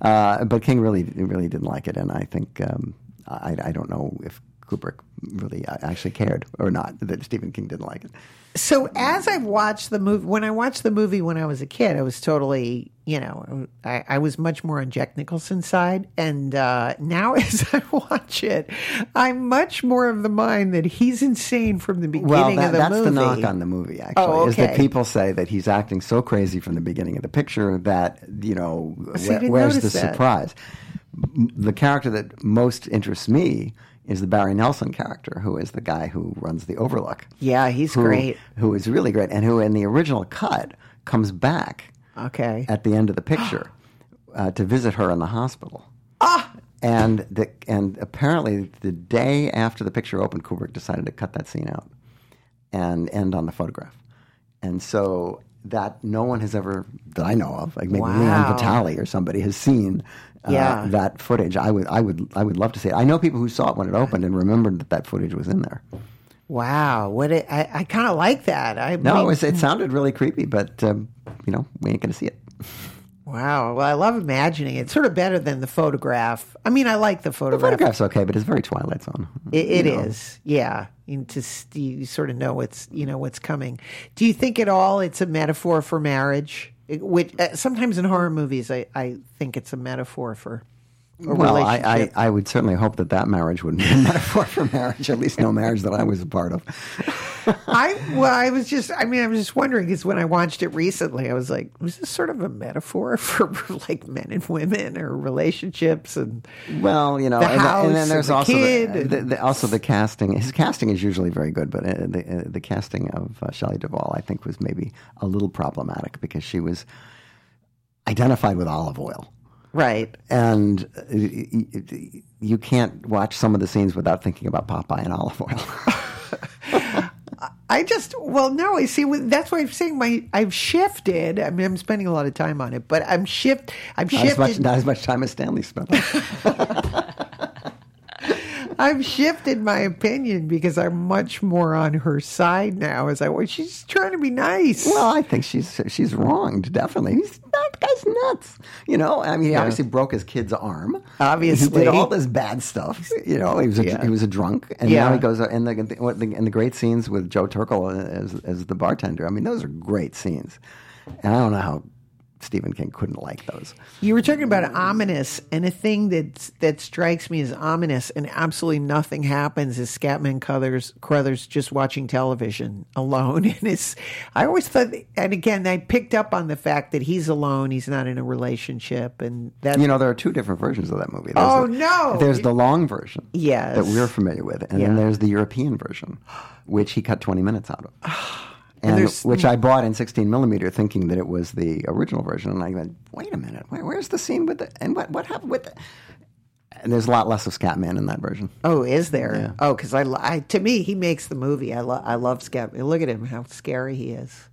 uh, but King really really didn't like it, and I think um, I, I don't know if Kubrick really actually cared or not that Stephen King didn't like it. So as I've watched the movie, when I watched the movie when I was a kid, I was totally, you know, I, I was much more on Jack Nicholson's side, and uh, now [LAUGHS] as I watch it, I'm much more of the mind that he's insane from the beginning Well, that, of the that's movie. the knock on the movie. Actually, Oh, is that people say that he's acting so crazy from the beginning of the picture that you know See, I where- where's the that. surprise? The character that most interests me is the Barry Nelson character, who is the guy who runs the Overlook. Yeah, he's who- great. Who is really great, and who in the original cut comes back Okay. at the end of the picture [GASPS] uh, to visit her in the hospital. Ah! And the, and apparently the day after the picture opened, Kubrick decided to cut that scene out and end on the photograph. And so that no one has ever that I know of, like maybe Wow. Leon Vitali or somebody has seen. Uh, Yeah. that footage. I would, I would, I would love to see it. I know people who saw it when it opened and remembered that that footage was in there. Wow, what it, I, I kind of like that. I No, mean, it, was, it sounded really creepy, but um, you know, we ain't going to see it. wow. Well, I love imagining it. It's sort of better than the photograph. I mean, I like the photograph. The photograph's okay, but it's very Twilight Zone. It, it know. yeah. You just you sort of know what's you know what's coming. Do you think at all it's a metaphor for marriage? It- which uh, sometimes in horror movies, I, I think it's a metaphor for a Well, I, I. I would certainly hope that that marriage wouldn't be a metaphor for marriage, at least no marriage that I was a part of. I, well, I was just, I mean, I was just wondering because when I watched it recently, I was like, was this sort of a metaphor [LAUGHS] for like men and women or relationships? And Well, you know, The and, house and then and there's the also kid the, and- the, the, also the casting. His casting is usually very good, but uh, the uh, the casting of uh, Shelley Duvall, I think, was maybe a little problematic because she was identified with Olive Oyl. right. And uh, you can't watch some of the scenes without thinking about Popeye and Olive Oyl. [LAUGHS] [LAUGHS] I just well no I see that's why I'm saying my I've shifted I mean I'm spending a lot of time on it but I'm shift I've not, as much, not as much time as Stanley spent. [LAUGHS] [LAUGHS] I've shifted my opinion because I'm much more on her side now as I was she's trying to be nice Well, I think she's she's wronged. Definitely, He's, that guy's nuts. You know, I mean, he obviously broke his kid's arm. Obviously. he did all this bad stuff. You know, he was a, Yeah. he was a drunk, and Yeah. now he goes and the and the great scenes with Joe Turkel as as the bartender. I mean, those are great scenes, and I don't know how Stephen King couldn't like those. You were talking about ominous, and a thing that that strikes me as ominous, and absolutely nothing happens is Scatman Crothers, Crothers just watching television alone. [LAUGHS] And it's, I always thought, and again, I picked up on the fact that he's alone, he's not in a relationship, and that You know, there are two different versions of that movie. There's Oh, the- no! There's the long version, Yes. that we're familiar with, and Yeah. then there's the European version, [GASPS] which he cut 20 minutes out of. [SIGHS] And which I bought in 16 millimeter, thinking that it was the original version, and I went, "Wait a minute, where, where's the scene with the and what what happened with the?" And there's a lot less of Scatman in that version. Oh, is there? Yeah. Oh, because I, I, to me, he makes the movie. I, lo- I love Scatman. Look at him, how scary he is.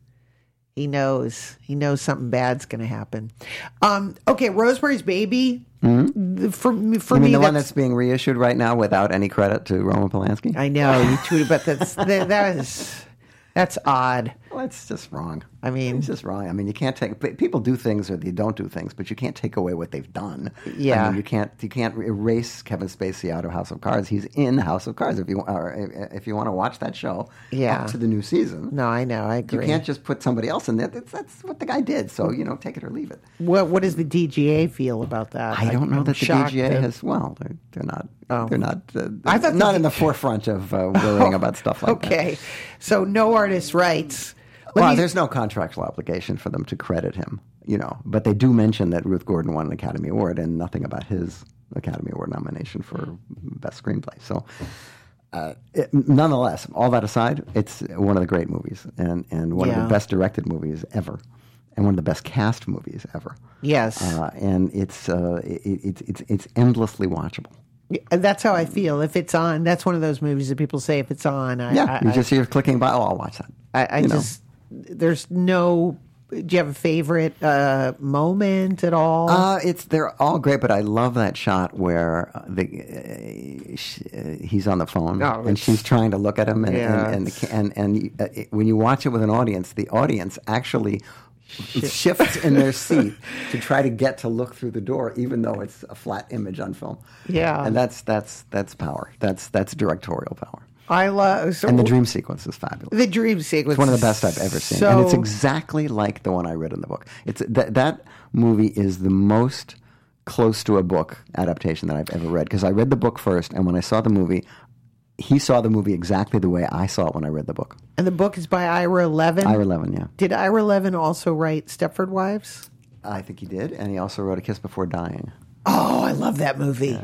He knows. He knows something bad's going to happen. Um, okay, Rosemary's Baby. the- For me, for mean, me, the one that's, that's being reissued right now without any credit to Roman Polanski. I know you tweeted, but that's that, that is that's odd. Well, it's just wrong. I mean- it's just wrong. I mean, you can't take people do things or they don't do things, but you can't take away what they've done. Yeah. I mean, you can't you can't erase Kevin Spacey out of House of Cards. He's in House of Cards. If you or if you want to watch that show, Yeah. up to the new season. No, I know. I You can't just put somebody else in there. That's, that's what the guy did. So you know, take it or leave it. What What does the DGA feel about that? I don't know I'm that the DGA that- has. Well, they're, they're not. Oh. They're not. Uh, I thought not in the forefront of uh, worrying about stuff like that. [LAUGHS] Okay, so no artist rights. Well, me- there's no contractual obligation for them to credit him, you know. But they do mention that Ruth Gordon won an Academy Award, and nothing about his Academy Award nomination for best screenplay. So, uh, it, nonetheless, all that aside, it's one of the great movies, and and one of the best directed movies ever, and one of the best cast movies ever. Yes. uh, and it's uh, it, it's it's it's endlessly watchable. Yeah, That's how I feel. If it's on, that's one of those movies that people say if it's on. I, Yeah, I, you I- just you're clicking by. Oh, I'll watch that. I, I just there's no. Do you have a favorite uh, moment at all? Uh, it's they're all great, but I love that shot where uh, the uh, sh- uh, he's on the phone Oh, and she's trying to look at him, and Yeah, and and, it's- the, ca- and, and uh, it, when you watch it with an audience, the audience actually shifts in their [LAUGHS] seat to try to get to look through the door, even though it's a flat image on film. Yeah. and that's that's that's power. That's that's directorial power. I love so And the dream sequence is fabulous. the dream sequence. It's one of the best I've ever seen, So, and it's exactly like the one I read in the book. It's that that movie is the most close to a book adaptation that I've ever read because I read the book first, and when I saw the movie, he saw the movie exactly the way I saw it when I read the book. and the book is by Ira Levin. Ira Levin, yeah, Did Ira Levin also write Stepford Wives? I think he did, and he also wrote A Kiss Before Dying. Oh, I love that movie.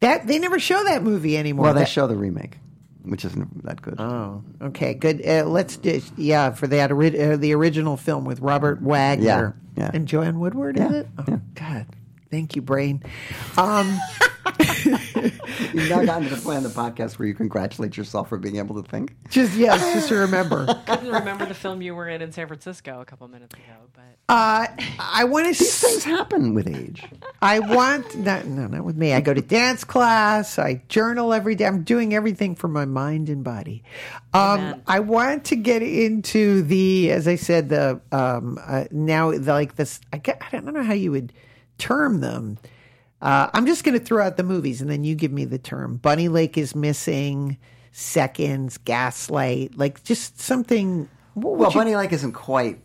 That they never show that movie anymore. Well, they That- show the remake, which isn't that good. Oh, okay, good. Uh, let's do, yeah for that ori- uh, the original film with Robert Wagner Yeah, yeah. and Joanne Woodward. Yeah, Is it? Oh yeah. God, thank you, brain. Um, [LAUGHS] You've now gotten to the point in the podcast where you congratulate yourself for being able to think. Just yes, just to remember. [LAUGHS] couldn't remember the film you were in in San Francisco a couple minutes ago, but Uh, I want to. These things happen with age. I want not no not with me. I go to dance class. I journal every day. I'm doing everything for my mind and body. Um, I want to get into the, as I said, the um, uh, now the, like this. I, get, I don't know how you would term them. Uh, I'm just going to throw out the movies, and then you give me the term. Bunny Lake is missing. Seconds, Gaslight, like just something. Well, you- Bunny Lake isn't quite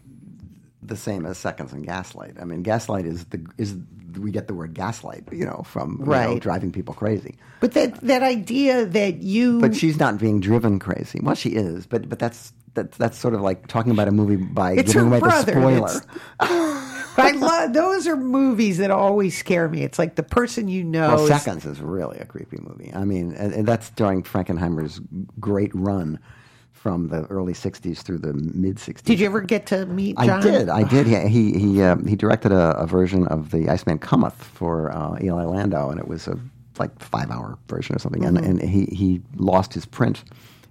the same as Seconds and Gaslight. I mean, Gaslight is the is we get the word gaslight, you know, from you know, driving people crazy. but that that idea that you But she's not being driven crazy. Well, she is, but but that's that, that's sort of like talking about a movie by It's giving away brother. the spoiler. [LAUGHS] I love those are movies that always scare me. It's like the person you know. Well, Seconds is really a creepy movie. I mean, and, and that's during Frankenheimer's great run from the early '60s through the mid '60s. Did you ever get to meet John? I did. I did. He he he, uh, he directed a, a version of the Iceman Cometh for uh, Ely Landau, and it was a like five hour version or something. And and he he lost his print.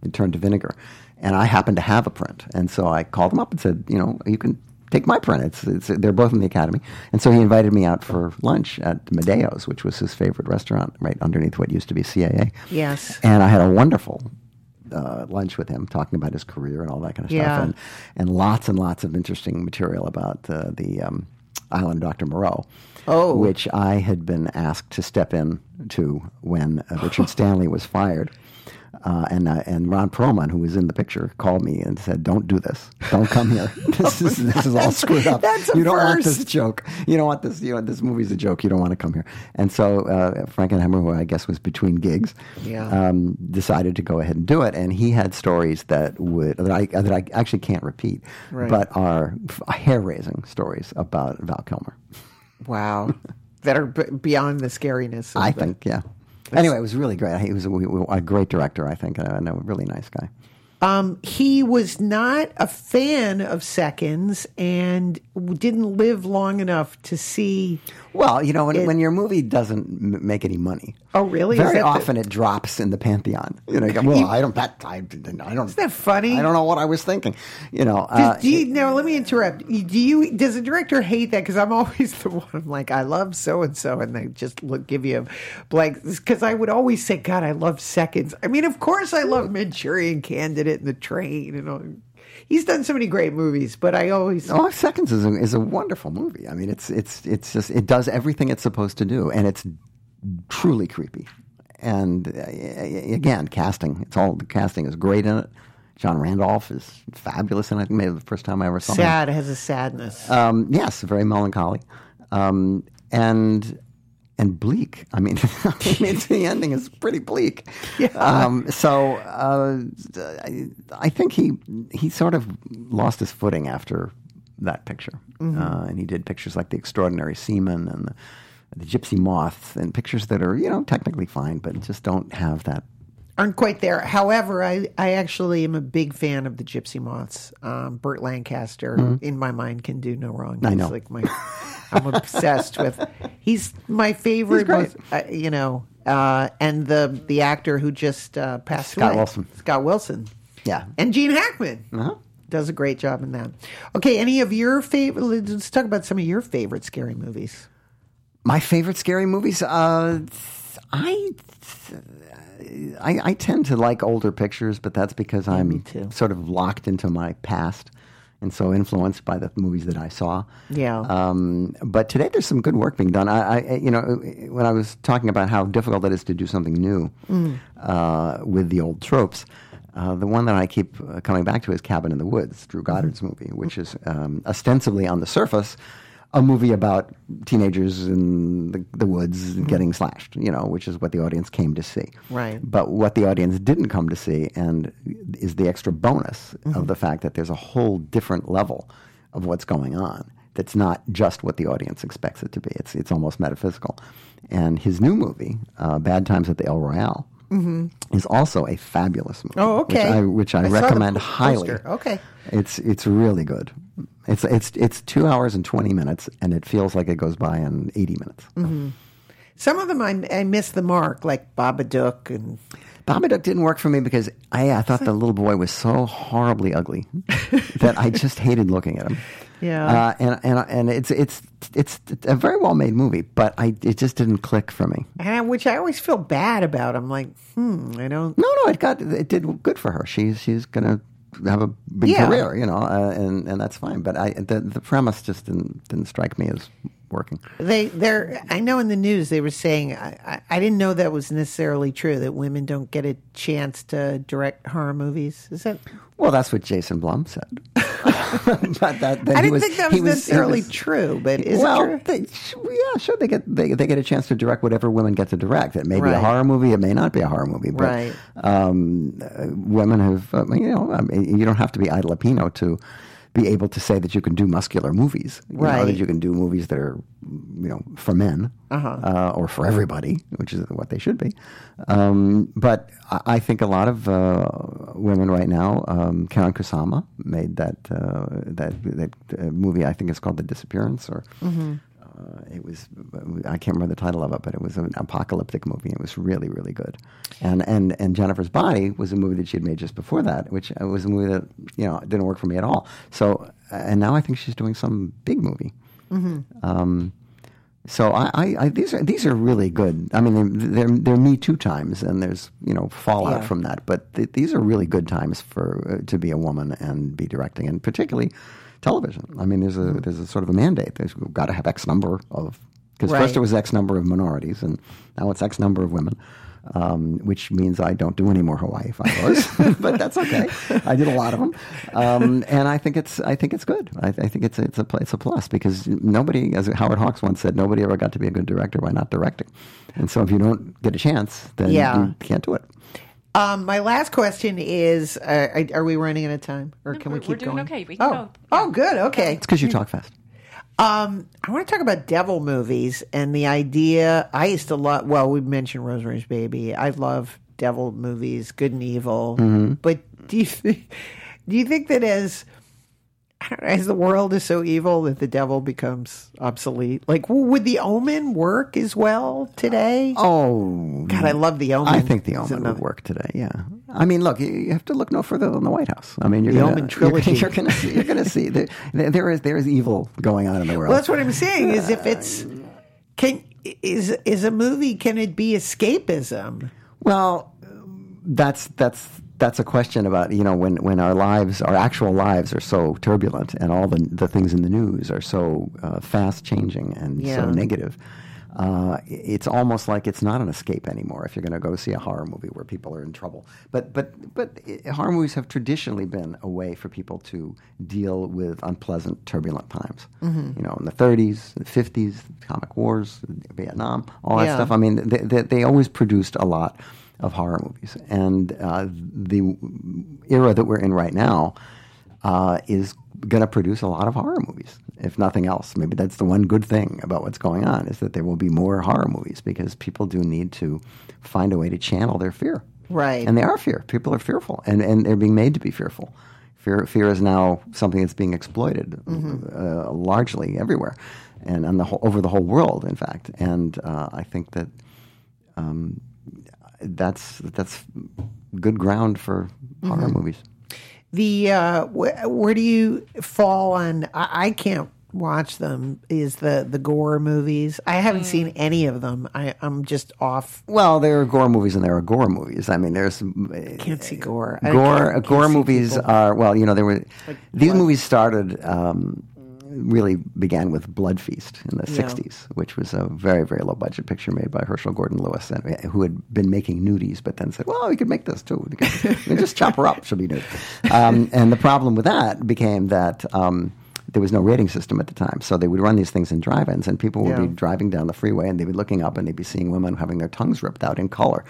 It turned to vinegar, and I happened to have a print, and so I called him up and said, you know, you can. Take my print. It's, it's they're both in the academy, and so he invited me out for lunch at Medeo's, which was his favorite restaurant, right underneath what used to be CAA. Yes. and I had a wonderful uh, lunch with him, talking about his career and all that kind of Yeah. stuff, and and lots and lots of interesting material about uh, the um, Island of Dr. Moreau. Oh. which I had been asked to step in to when uh, Richard [LAUGHS] Stanley was fired. Uh, and uh, and Ron Perlman, who was in the picture, called me and said, "Don't do this. Don't come here. [LAUGHS] this is this is all screwed up. that's a you don't want this joke. You don't want this. You know, this movie's a joke. You don't want to come here." And so uh, Frankenheimer, who I guess was between gigs, Yeah. um, decided to go ahead and do it. And he had stories that would that I that I actually can't repeat, Right. but are hair raising stories about Val Kilmer. Wow. [LAUGHS] that are b- beyond the scariness. Of I the- think, yeah. Anyway, it was really great. He was a, a great director, I think, and a really nice guy. Um, he was not a fan of seconds and didn't live long enough to see. Well, you know, when, It- when your movie doesn't m- make any money, Oh, really? Very that the- often it drops in the pantheon. You know, you go, [LAUGHS] well, I don't. That I, I don't. Isn't that funny? I don't know what I was thinking. You know, uh, do you, now let me interrupt. Do you does the director hate that? Because I'm always [LAUGHS] the one. I'm like, I love so and so, and they just look, give you a blank. Because I would always say, God, I love seconds. I mean, of course, I love Manchurian Candidate and The Train, and all. He's done so many great movies, but I always Five Seconds is a, is a wonderful movie. I mean, it's it's it's just it does everything it's supposed to do, and it's truly creepy. And uh, again, casting. It's all the casting is great in it. John Randolph is fabulous and I think Maybe the first time I ever saw him. sad has a sadness. Um, yes, very melancholy, um, and and bleak. I mean, [LAUGHS] I mean, the ending is pretty bleak. Um, so uh, I, I think he he sort of lost his footing after that picture, uh, and he did pictures like The Extraordinary Seaman and the, the Gypsy Moth, and pictures that are you know technically fine, but just don't have that. Aren't quite there. However, I, I actually am a big fan of the Gypsy Moths. Um, Burt Lancaster, in my mind, can do no wrong. Mm-hmm. I He's know. like my, I'm obsessed with. He's my favorite. great. most- uh, you know, uh, and the the actor who just uh, passed Scott away, Wilson. Scott Wilson. Yeah. and Gene Hackman. Uh-huh. Does a great job in that. Okay, any of your favorite? Let's talk about some of your favorite scary movies. My favorite scary movies. Uh, I, I I tend to like older pictures, but that's because I'm too. sort of locked into my past and so influenced by the movies that I saw. Yeah. Um, but today there's some good work being done. I, I, you know, when I was talking about how difficult it is to do something new uh, with the old tropes. Uh, the one that I keep uh, coming back to is Cabin in the Woods, Drew Goddard's movie, which is um, ostensibly on the surface a movie about teenagers in the, the woods getting slashed, you know, which is what the audience came to see. Right. But what the audience didn't come to see, and is the extra bonus of the fact that there's a whole different level of what's going on. That's not just what the audience expects it to be. It's it's almost metaphysical. And his new movie, uh, Bad Times at the El Royale, Mm-hmm. is also a fabulous movie. Oh, okay. Which I, which I, I recommend highly. Okay. It's it's really good. It's it's it's two hours and twenty minutes, and it feels like it goes by in eighty minutes. Mm-hmm. Some of them I, I missed the mark, like Babadook and Babadook didn't work for me because I, I thought the little boy was so horribly ugly [LAUGHS] that I just hated looking at him. Yeah. uh, and and and it's it's it's a very well made movie, but I it just didn't click for me. and I, which I always feel bad about. I'm like, hmm, I don't. No, no, it got it did good for her. She's she's gonna have a big Yeah. career, you know, uh, and and that's fine. But I the the premise just didn't didn't strike me as working. They, they're. I know in the news they were saying. I, I, I didn't know that was necessarily true. That women don't get a chance to direct horror movies. Is that? Well, that's what Jason Blum said. [LAUGHS] but that, that I didn't was, think that was necessarily was- true. But is well, it true? They, yeah, sure. They get they, they get a chance to direct whatever women get to direct. It may be a horror movie. It may not be a horror movie. But, Right. Um, women have uh, you know I mean, you don't have to be Ida Lupino to be able to say that you can do muscular movies. You know, Right. that you can do movies that are you know for men uh or for everybody, which is what they should be. Um, but I, I think a lot of uh, women right now. Um, Karyn Kusama made that uh, that that uh, movie. I think it's called The Disappearance or. Uh, it was I can't remember the title of it, but it was an apocalyptic movie. It was really really good, and and and Jennifer's Body was a movie that she had made just before that, which uh, was a movie that you know didn't work for me at all. So uh, and now I think she's doing some big movie. Um, so I, I, I these are these are really good. I mean, they're they're, they're Me Too times, and there's you know fallout Yeah. from that. But th- these are really good times for uh, to be a woman and be directing, and particularly television. I mean, there's a there's a sort of a mandate. There's got to have X number of because Right. first it was X number of minorities, and now it's X number of women. Um, which means I don't do any more Hawaii Five [LAUGHS] but that's okay. I did a lot of them, um, and I think it's I think it's good. I, I think it's a, it's a it's a plus because nobody, as Howard Hawks once said, nobody ever got to be a good director by not directing. And so if you don't get a chance, then Yeah. you can't do it. Um, my last question is: uh, Are we running out of time, or can we we're- keep we're doing going? okay. We can oh, go. oh, good. Okay. It's because you talk fast. Um, I want to talk about devil movies and the idea. I used to love. Well, we mentioned Rosemary's Baby. I love devil movies, good and evil. Mm-hmm. But do you [LAUGHS] think, do you think that as I don't know, [LAUGHS] as the world is so evil that the devil becomes obsolete? Like, would the Omen work as well today? Oh, God, I love the Omen. I think the Omen another- would work today. Yeah, I mean, look, you- have to look no further than the White House. I mean, you're The gonna, Omen [LAUGHS] trilogy. You're, going to see. You're going to see that there is there is evil going on in the world. Well, that's what I'm saying. Is if it's can is is a movie can it be escapism? Well, that's that's that's a question about you know when, when our lives, our actual lives, are so turbulent, and all the the things in the news are so uh, fast changing and Yeah. so negative. Uh, it's almost like it's not an escape anymore if you're going to go see a horror movie where people are in trouble. But but but uh, horror movies have traditionally been a way for people to deal with unpleasant, turbulent times. You know, in the 30s, the 50s, comic wars, Vietnam, all that Yeah. stuff. I mean, they, they, they always produced a lot of horror movies, and uh, the era that we're in right now uh, is going to produce a lot of horror movies, if nothing else. Maybe that's the one good thing about what's going on is that there will be more horror movies because people do need to find a way to channel their fear. Right. And they are fear. People are fearful, and, and they're being made to be fearful. Fear, fear is now something that's being exploited uh, largely everywhere, and on the whole, over the whole world, in fact. And uh, I think that um, that's that's good ground for horror movies. The uh, wh- where do you fall on? I, I can't watch them. Is the the gore movies? I haven't seen any of them. I, I'm just off. Well, there are gore movies and there are gore movies. I mean, there's Can't see gore. I gore can't- can't gore movies people. are well you know there were these movies started um, really began with blood feast in the Yeah. 60s which was a very very low budget picture made by herschell gordon lewis and, who had been making nudies but then said well we could make this too just chop her up she'll be nude um, and the problem with that became that um, there was no rating system at the time, so they would run these things in drive-ins, and people would Yeah. be driving down the freeway, and they'd be looking up, and they'd be seeing women having their tongues ripped out in color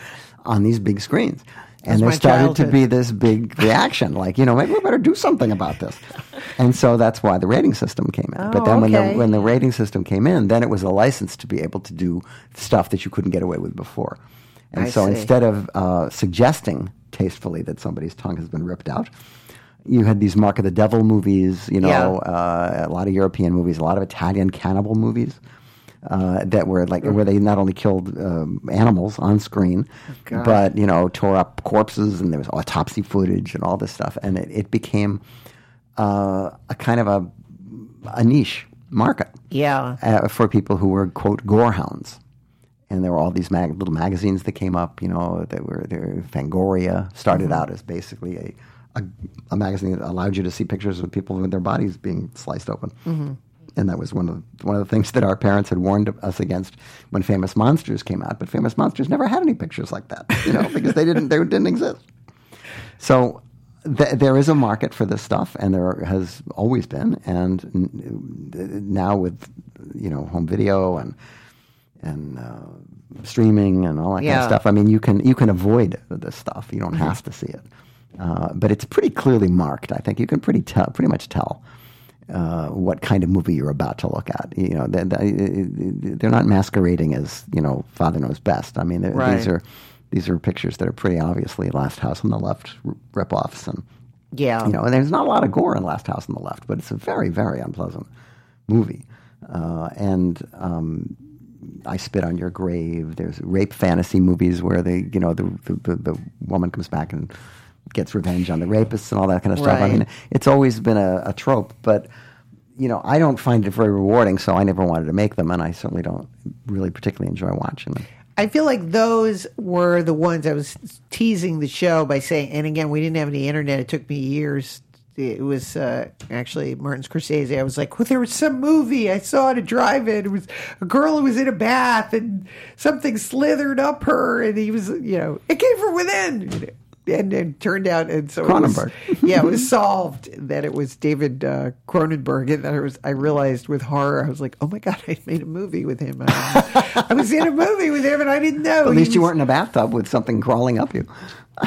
on these big screens. And there started to be this big reaction, like you know, maybe we better do something about this. [LAUGHS] And so that's why the rating system came in. but Oh, then when the when the rating system came in, then it was a license to be able to do stuff that you couldn't get away with before. And I so see. instead of uh, suggesting tastefully that somebody's tongue has been ripped out, you had these Mark of the Devil movies, you know, Yeah. uh, a lot of European movies, a lot of Italian cannibal movies. Uh, that were like where they not only killed um, animals on screen, but you know tore up corpses and there was autopsy footage and all this stuff, and it, it became uh, a kind of a a niche market Yeah. uh, for people who were quote gorehounds. And there were all these mag- little magazines that came up. You know, that were there. Fangoria started out as basically a, a a magazine that allowed you to see pictures of people with their bodies being sliced open. And that was one of the, one of the things [LAUGHS] that our parents had warned us against when Famous Monsters came out. But Famous Monsters never had any pictures like that, you know, because they didn't they didn't exist. So th- there is a market for this stuff, and there has always been. And n- now with you know home video and and uh, streaming and all that kind of stuff, I mean you can you can avoid this stuff. You don't have to see it, uh, but it's pretty clearly marked. I think you can pretty tell pretty much tell. Uh, what kind of movie you're about to look at? You know, they're, they're not masquerading as you know Father Knows Best. I mean, Right. these are these are pictures that are pretty obviously Last House on the Left rip-offs, and Yeah. you know, and there's not a lot of gore in Last House on the Left, but it's a very very unpleasant movie. Uh, and um, I Spit on Your Grave. There's rape fantasy movies where they, you know, the the, the, the woman comes back and gets revenge on the rapists and all that kind of stuff. I mean, it's always been a, a trope, but you know, I don't find it very rewarding, so I never wanted to make them, and I certainly don't really particularly enjoy watching them. I feel like those were the ones I was teasing the show by saying, and again, we didn't have any internet. It took me years. It was uh, actually Martin Scorsese. I was like, well, there was some movie I saw at a drive-in. It was a girl who was in a bath and something slithered up her, and he was, you know, it came from within. And it turned out, and so it was- [LAUGHS] yeah, it was solved that it was David uh, Cronenberg, and that I was I realized with horror, I was like, oh my god, I made a movie with him. I, I was in a movie with him, and I didn't know. At least you weren't in a bathtub with something crawling up you.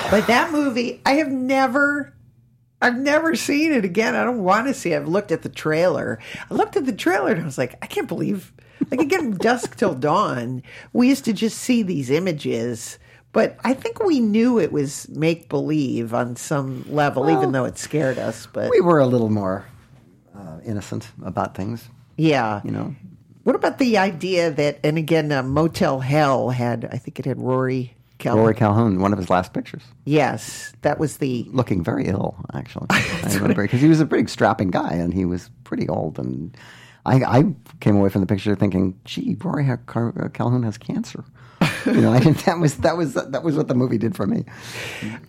But that movie, I have never. I've never seen it again. I don't want to see. it. I've looked at the trailer. I looked at the trailer and I was like, I can't believe. Like again, dusk till dawn. We used to just see these images, but I think we knew it was make believe on some level, even though it scared us. But We were a little more uh, innocent about things, yeah, you know. What about the idea that, and again, uh, Motel Hell had, I think it had Rory Calhoun. Rory Calhoun, one of his last pictures, Yes, that was the. looking very ill, actually. [LAUGHS] I remember because he was a pretty strapping guy and he was pretty old. And I, I came away from the picture thinking, "Gee, Rory Calhoun has cancer." You know, [LAUGHS] I think that was that was that was what the movie did for me.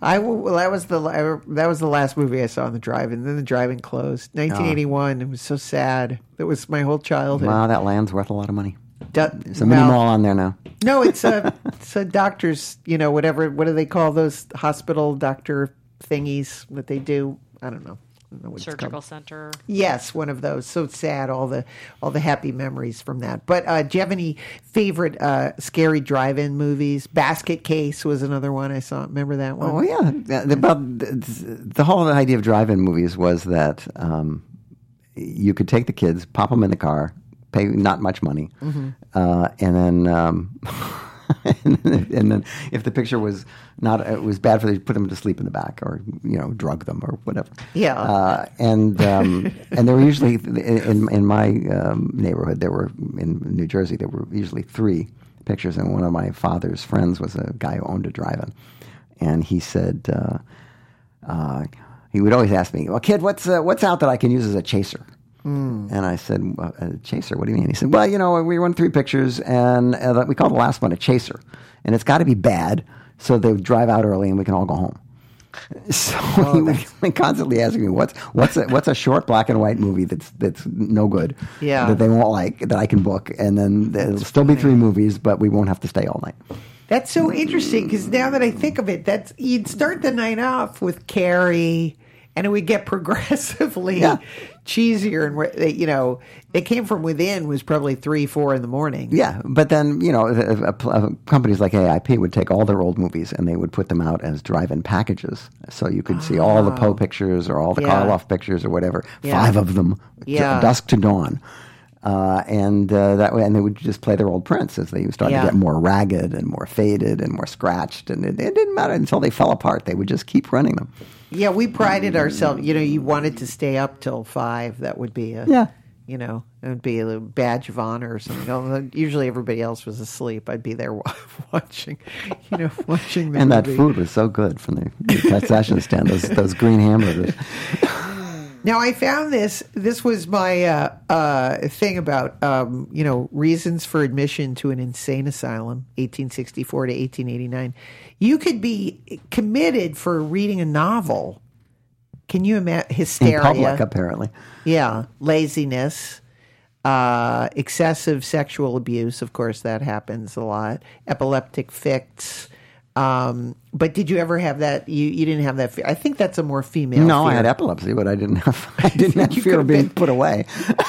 I well, that was the la- er, that was the last movie I saw in the drive-in. Then the drive-in closed. Ah. 1981. It was so sad. That was my whole childhood. Wow, that land's worth a lot of money. Du- There's a mini well, mall on there now. No, it's a [LAUGHS] it's a doctor's. You know, whatever. What do they call those hospital doctor thingies that they do? I don't know. I don't know what Surgical called. center. Yes, one of those. So sad. All the all the happy memories from that. But uh, do you have any favorite uh, scary drive-in movies? Basket Case was another one I saw. Remember that one? Oh yeah, The- the- about the, the whole idea of drive-in movies was that um, you could take the kids, pop them in the car, pay not much money, uh, and then um, [LAUGHS] [LAUGHS] and, then, and then if the picture was not it was bad for them, put them to sleep in the back or you know drug them or whatever. Yeah. uh, and um, [LAUGHS] and there were usually in in my um, neighborhood there were in New Jersey there were usually three pictures, and one of my father's friends was a guy who owned a drive-in, and he said. Uh, uh, he would always ask me, "Well, kid, what's uh, what's out that I can use as a chaser?" And I said, "Well, "A chaser? What do you mean?" He said, "Well, you know, we run three pictures, and uh, we call the last one a chaser, and it's got to be bad, so they drive out early, and we can all go home." [LAUGHS] So he would [LAUGHS] constantly asking me, "What's what's a, what's a short black and white movie that's that's no good, Yeah. that they won't like, that I can book, and then there'll still be three movies, but we won't have to stay all night." That's so interesting because now that I think of it, that's you'd start the night off with Carrie, and it would get [LAUGHS] progressively Yeah. Cheesier. And where- you know, it came from within was probably three, four in the morning. Yeah, but then you know, uh, uh, uh, companies like AIP would take all their old movies and they would put them out as drive-in packages, so you could see all the Poe pictures or all the Oh. Yeah. Karloff pictures or whatever, Yeah. five of them, Yeah. dusk to dawn. Uh, and uh, that way, and they would just play their old prints as they started Yeah. to get more ragged and more faded and more scratched, and it, it didn't matter until they fell apart. They would just keep running them. Yeah, we prided ourselves. You know, you wanted to stay up till five. That would be a Yeah. You know, it would be a badge of honor or something. Usually, everybody else was asleep. I'd be there [LAUGHS] watching, you know, watching the And that food was so good from the, the concession stand. Those those green hamburgers. Now I found this. This was my uh, uh, thing about um, you know reasons for admission to an insane asylum, 1864 to 1889. You could be committed for reading a novel. Can you imagine hysteria? In public, apparently. Yeah, laziness, uh, excessive sexual abuse. Of course, that happens a lot. Epileptic fits. Um, but did you ever have that? You you didn't have that. Fear. I think that's a more female. No, I had epilepsy, but I didn't have [LAUGHS] I [LAUGHS] didn't have fear of being been- put away. [LAUGHS]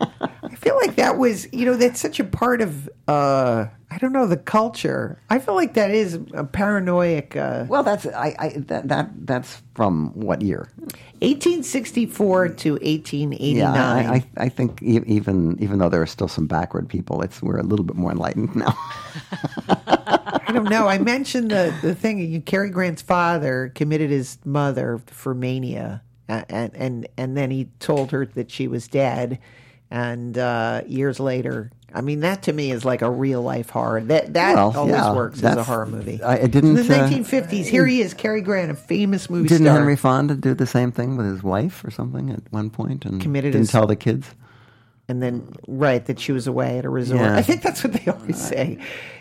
I feel like that was, you know, that's such a part of, uh, I don't know, the culture. I feel like that is a paranoid. Uh, Well, that's I, I that, that that's from what year? 1864 to 1889. Yeah, I, I, I think even even though there are still some backward people, it's we're a little bit more enlightened now. [LAUGHS] I don't know. I mentioned the, the thing. You, Cary Grant's father committed his mother for mania, uh, and and and then he told her that she was dead. And uh, years later, I mean, that to me is like a real life horror. That that Well, always yeah, works as a horror movie. I- I didn't, In the uh, 1950s, here he is, Cary Grant, a famous movie Didn't star. Henry Fonda do the same thing with his wife or something at one point and Committed didn't his- tell the kids? and then right that she was away at a resort. Yeah. I think that's what they always say.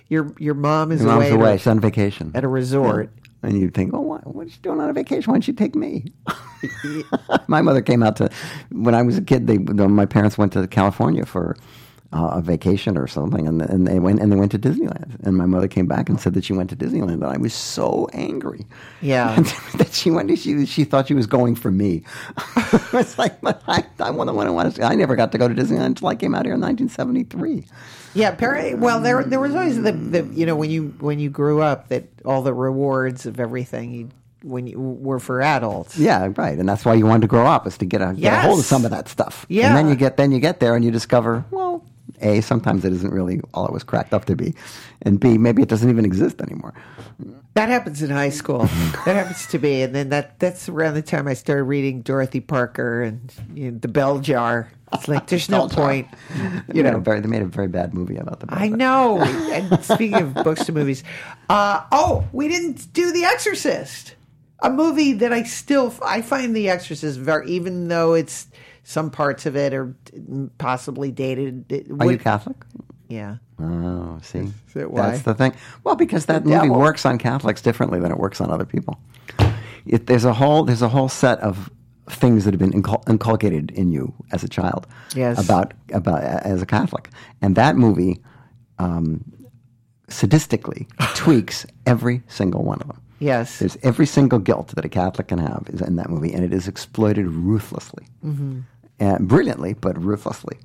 Your your mom is Your away, a- away. She's on vacation. at a resort. And you'd think, oh, what, what's she doing on a vacation? Why don't you take me? [LAUGHS] my mother came out to, when I was a kid, they, my parents went to California for uh, a vacation or something, and, and they went and they went to Disneyland. And my mother came back and said that she went to Disneyland, and I was so angry. Yeah. [LAUGHS] that she went. To, She she thought she was going for me. [LAUGHS] it's like, but I I want to want to. I never got to go to Disneyland until I came out here in 1973. Yeah, par- well, there there was always the, the you know when you when you grew up that all the rewards of everything you when you were for adults. Yeah, right. And that's why you wanted to grow up is to get a, get a hold of some of that stuff. Yeah. And then you get then you get there and you discover, well, A, sometimes it isn't really all it was cracked up to be. And B, maybe it doesn't even exist anymore. That happens in high school. [LAUGHS] that happens to me, and then that that's around the time I started reading Dorothy Parker and you know, the Bell Jar. It's like there's no [LAUGHS] point. You know, very, they made a very bad movie about the I know. [LAUGHS] and speaking of books to movies, uh, oh, we didn't do The Exorcist, a movie that I still I find The Exorcist very, even though it's some parts of it are possibly dated. it Are you Catholic? Yeah. Oh, see. That's the thing. Well, because that The movie devil. works on Catholics differently than it works on other people. It, there's a whole there's a whole set of things that have been incul- inculcated in you as a child Yes. about about as a Catholic, and that movie um, sadistically [LAUGHS] tweaks every single one of them. Yes. There's every single guilt that a Catholic can have is in that movie, and it is exploited ruthlessly, and brilliantly, but ruthlessly.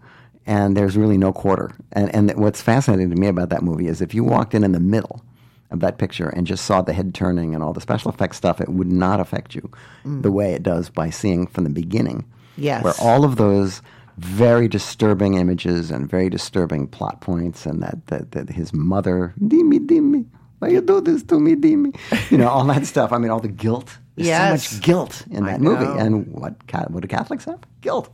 And there's really no quarter. And and what's fascinating to me about that movie is if you walked in in the middle of that picture and just saw the head turning and all the special effects stuff, it would not affect you mm. the way it does by seeing from the beginning, Yes. where all of those very disturbing images and very disturbing plot points, and that that, that his mother, Dimi, Dimi, why you do this to me, Dimi? You know, all that [LAUGHS] stuff. I mean, all the guilt. There's Yes. so much guilt in that movie. And what, what do Catholics have? Guilt.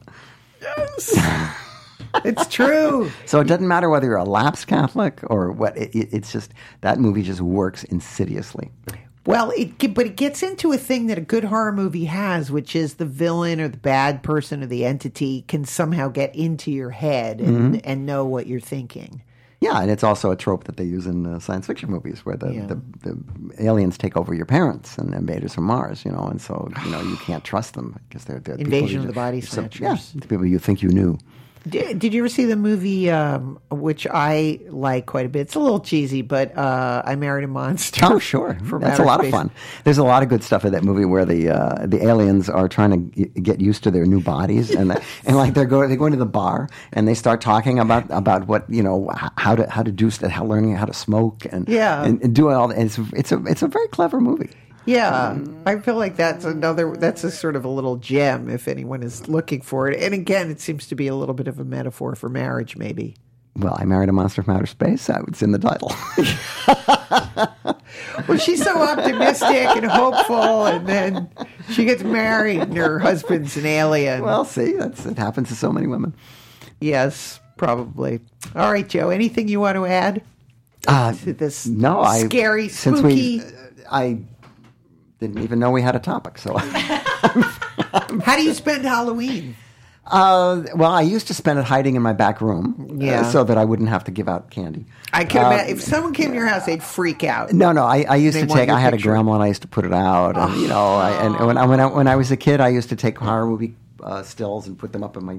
Yes. [LAUGHS] it's true. So it doesn't matter whether you're a lapsed Catholic or what. It, it, it's just that movie just works insidiously. Well, it but it gets into a thing that a good horror movie has, which is the villain or the bad person or the entity can somehow get into your head and, Mm-hmm. and know what you're thinking. Yeah, and it's also a trope that they use in uh, science fiction movies where the, Yeah. the, the aliens take over your parents and invaders from Mars, you know, and so you know you [SIGHS] can't trust them because they're, they're Invasion you of the Body Snatchers. Yeah, the people you think you knew. Did, did you ever see the movie, um, which I like quite a bit? It's a little cheesy, but uh, I Married a Monster. Oh, sure. [LAUGHS] from That's a lot of fun. There's a lot of good stuff in that movie where the uh, the aliens are trying to get used to their new bodies, and and like they're going they go into the bar and they start talking about about what you know how to how to do how learning how to smoke and Yeah. and, and doing all. that. It's it's a it's a very clever movie. Yeah, I feel like that's another. That's a sort of a little gem if anyone is looking for it. And again, it seems to be a little bit of a metaphor for marriage, maybe. Well, I married a monster from outer space. So it's in the title. [LAUGHS] Well, she's so optimistic and hopeful, and then she gets married, and her husband's an alien. Well, see, that's it happens to so many women. yes, probably. All right, Joe. Anything you want to add Uh, to this? no, I scary, since spooky. we, I didn't even know we had a topic. So, [LAUGHS] How do you spend Halloween? uh, well, I used to spend it hiding in my back room, uh, so that I wouldn't have to give out candy. I could Uh, imagine if someone came to your house, they'd freak out. No, no. I, I used They to take. I had picture. a gremlin. I used to put it out, and you know, I, and when I, when I when I was a kid, I used to take horror movie uh, stills and put them up in my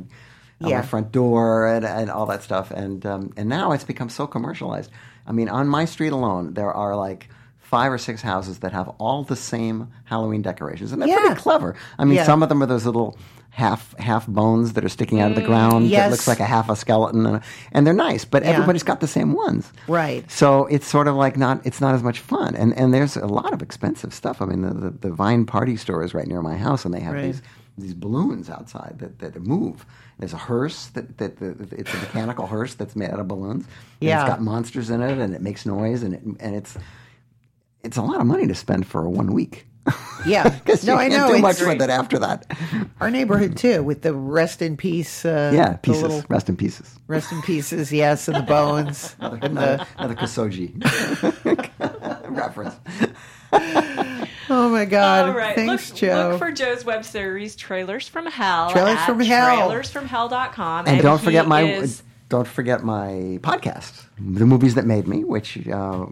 on Yeah. my front door and, and all that stuff. And um, and now it's become so commercialized. I mean, on my street alone, there are like five or six houses that have all the same Halloween decorations, and they're Yeah. pretty clever. I mean, Yeah. some of them are those little half half bones that are sticking out of the mm, ground yes. that looks like a half a skeleton, and, and they're nice. But Yeah. everybody's got the same ones, Right. so it's sort of like not it's not as much fun, and and there's a lot of expensive stuff. I mean, the the, the Vine Party store is right near my house, and they have Right. these these balloons outside that, that move. There's a hearse that, that, that it's a mechanical hearse that's made out of balloons. And Yeah. it's got monsters in it, and it makes noise, and it, and it's it's a lot of money to spend for one week. Yeah. [LAUGHS] Because no, you I can't know. do much It's with it after that. our neighborhood too, with the rest in peace. Uh, Yeah, pieces. little Rest in pieces. rest in pieces. Yes, and the bones. [LAUGHS] Another, and another, the, another Kosoji [LAUGHS] reference. oh my God! All right. Thanks, look, Joe. look for Joe's web series, Trailers from Hell. Trailers at from Hell. Trailersfromhell.com. And don't forget my is- don't forget my podcast, the movies that made me, which uh, uh,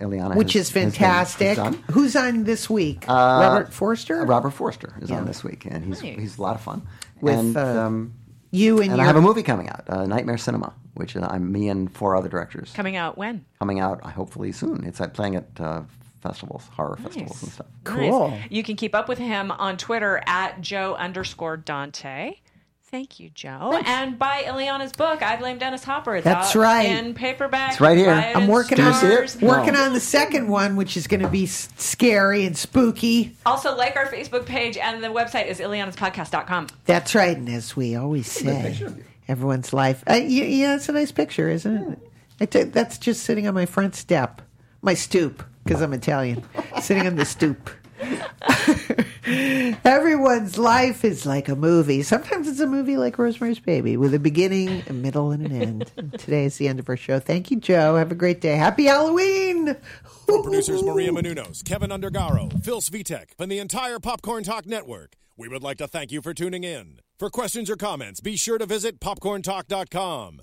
Illeana, which has- is has been- fantastic. has done. Who's on this week? Uh, Robert Forster. Robert Forster is Yeah. on this week, and he's Nice. he's a lot of fun. With, and uh, um, you and, and your I have a movie coming out, uh, Nightmare Cinema, which uh, I'm me and four other directors coming out when? coming out uh, hopefully soon. It's uh, playing at uh, festivals, horror festivals and stuff. Cool. Nice. You can keep up with him on Twitter at Joe underscore Dante. Thank you, Joe. And buy Illeana's book, I Blame Dennis Hopper. It's That's right. In paperback. It's right here. It I'm working on it? working No. on the second one, which is going to be scary and spooky. Also, like our Facebook page, and the website is illeanaspodcast.com. That's right, and as we always say, picture of you. everyone's life. Uh, yeah, yeah, it's a nice picture, isn't it? I t- that's just sitting on my front step, my stoop, because I'm Italian, sitting on the stoop. [LAUGHS] Everyone's life is like a movie. Sometimes it's a movie like Rosemary's Baby with a beginning, a middle, and an end. Today is the end of our show. Thank you, Joe. Have a great day. Happy Halloween! From producers Maria Menounos, Kevin Undergaro, Phil Svitek, and the entire Popcorn Talk Network, we would like to thank you for tuning in. For questions or comments, be sure to visit popcorntalk.com.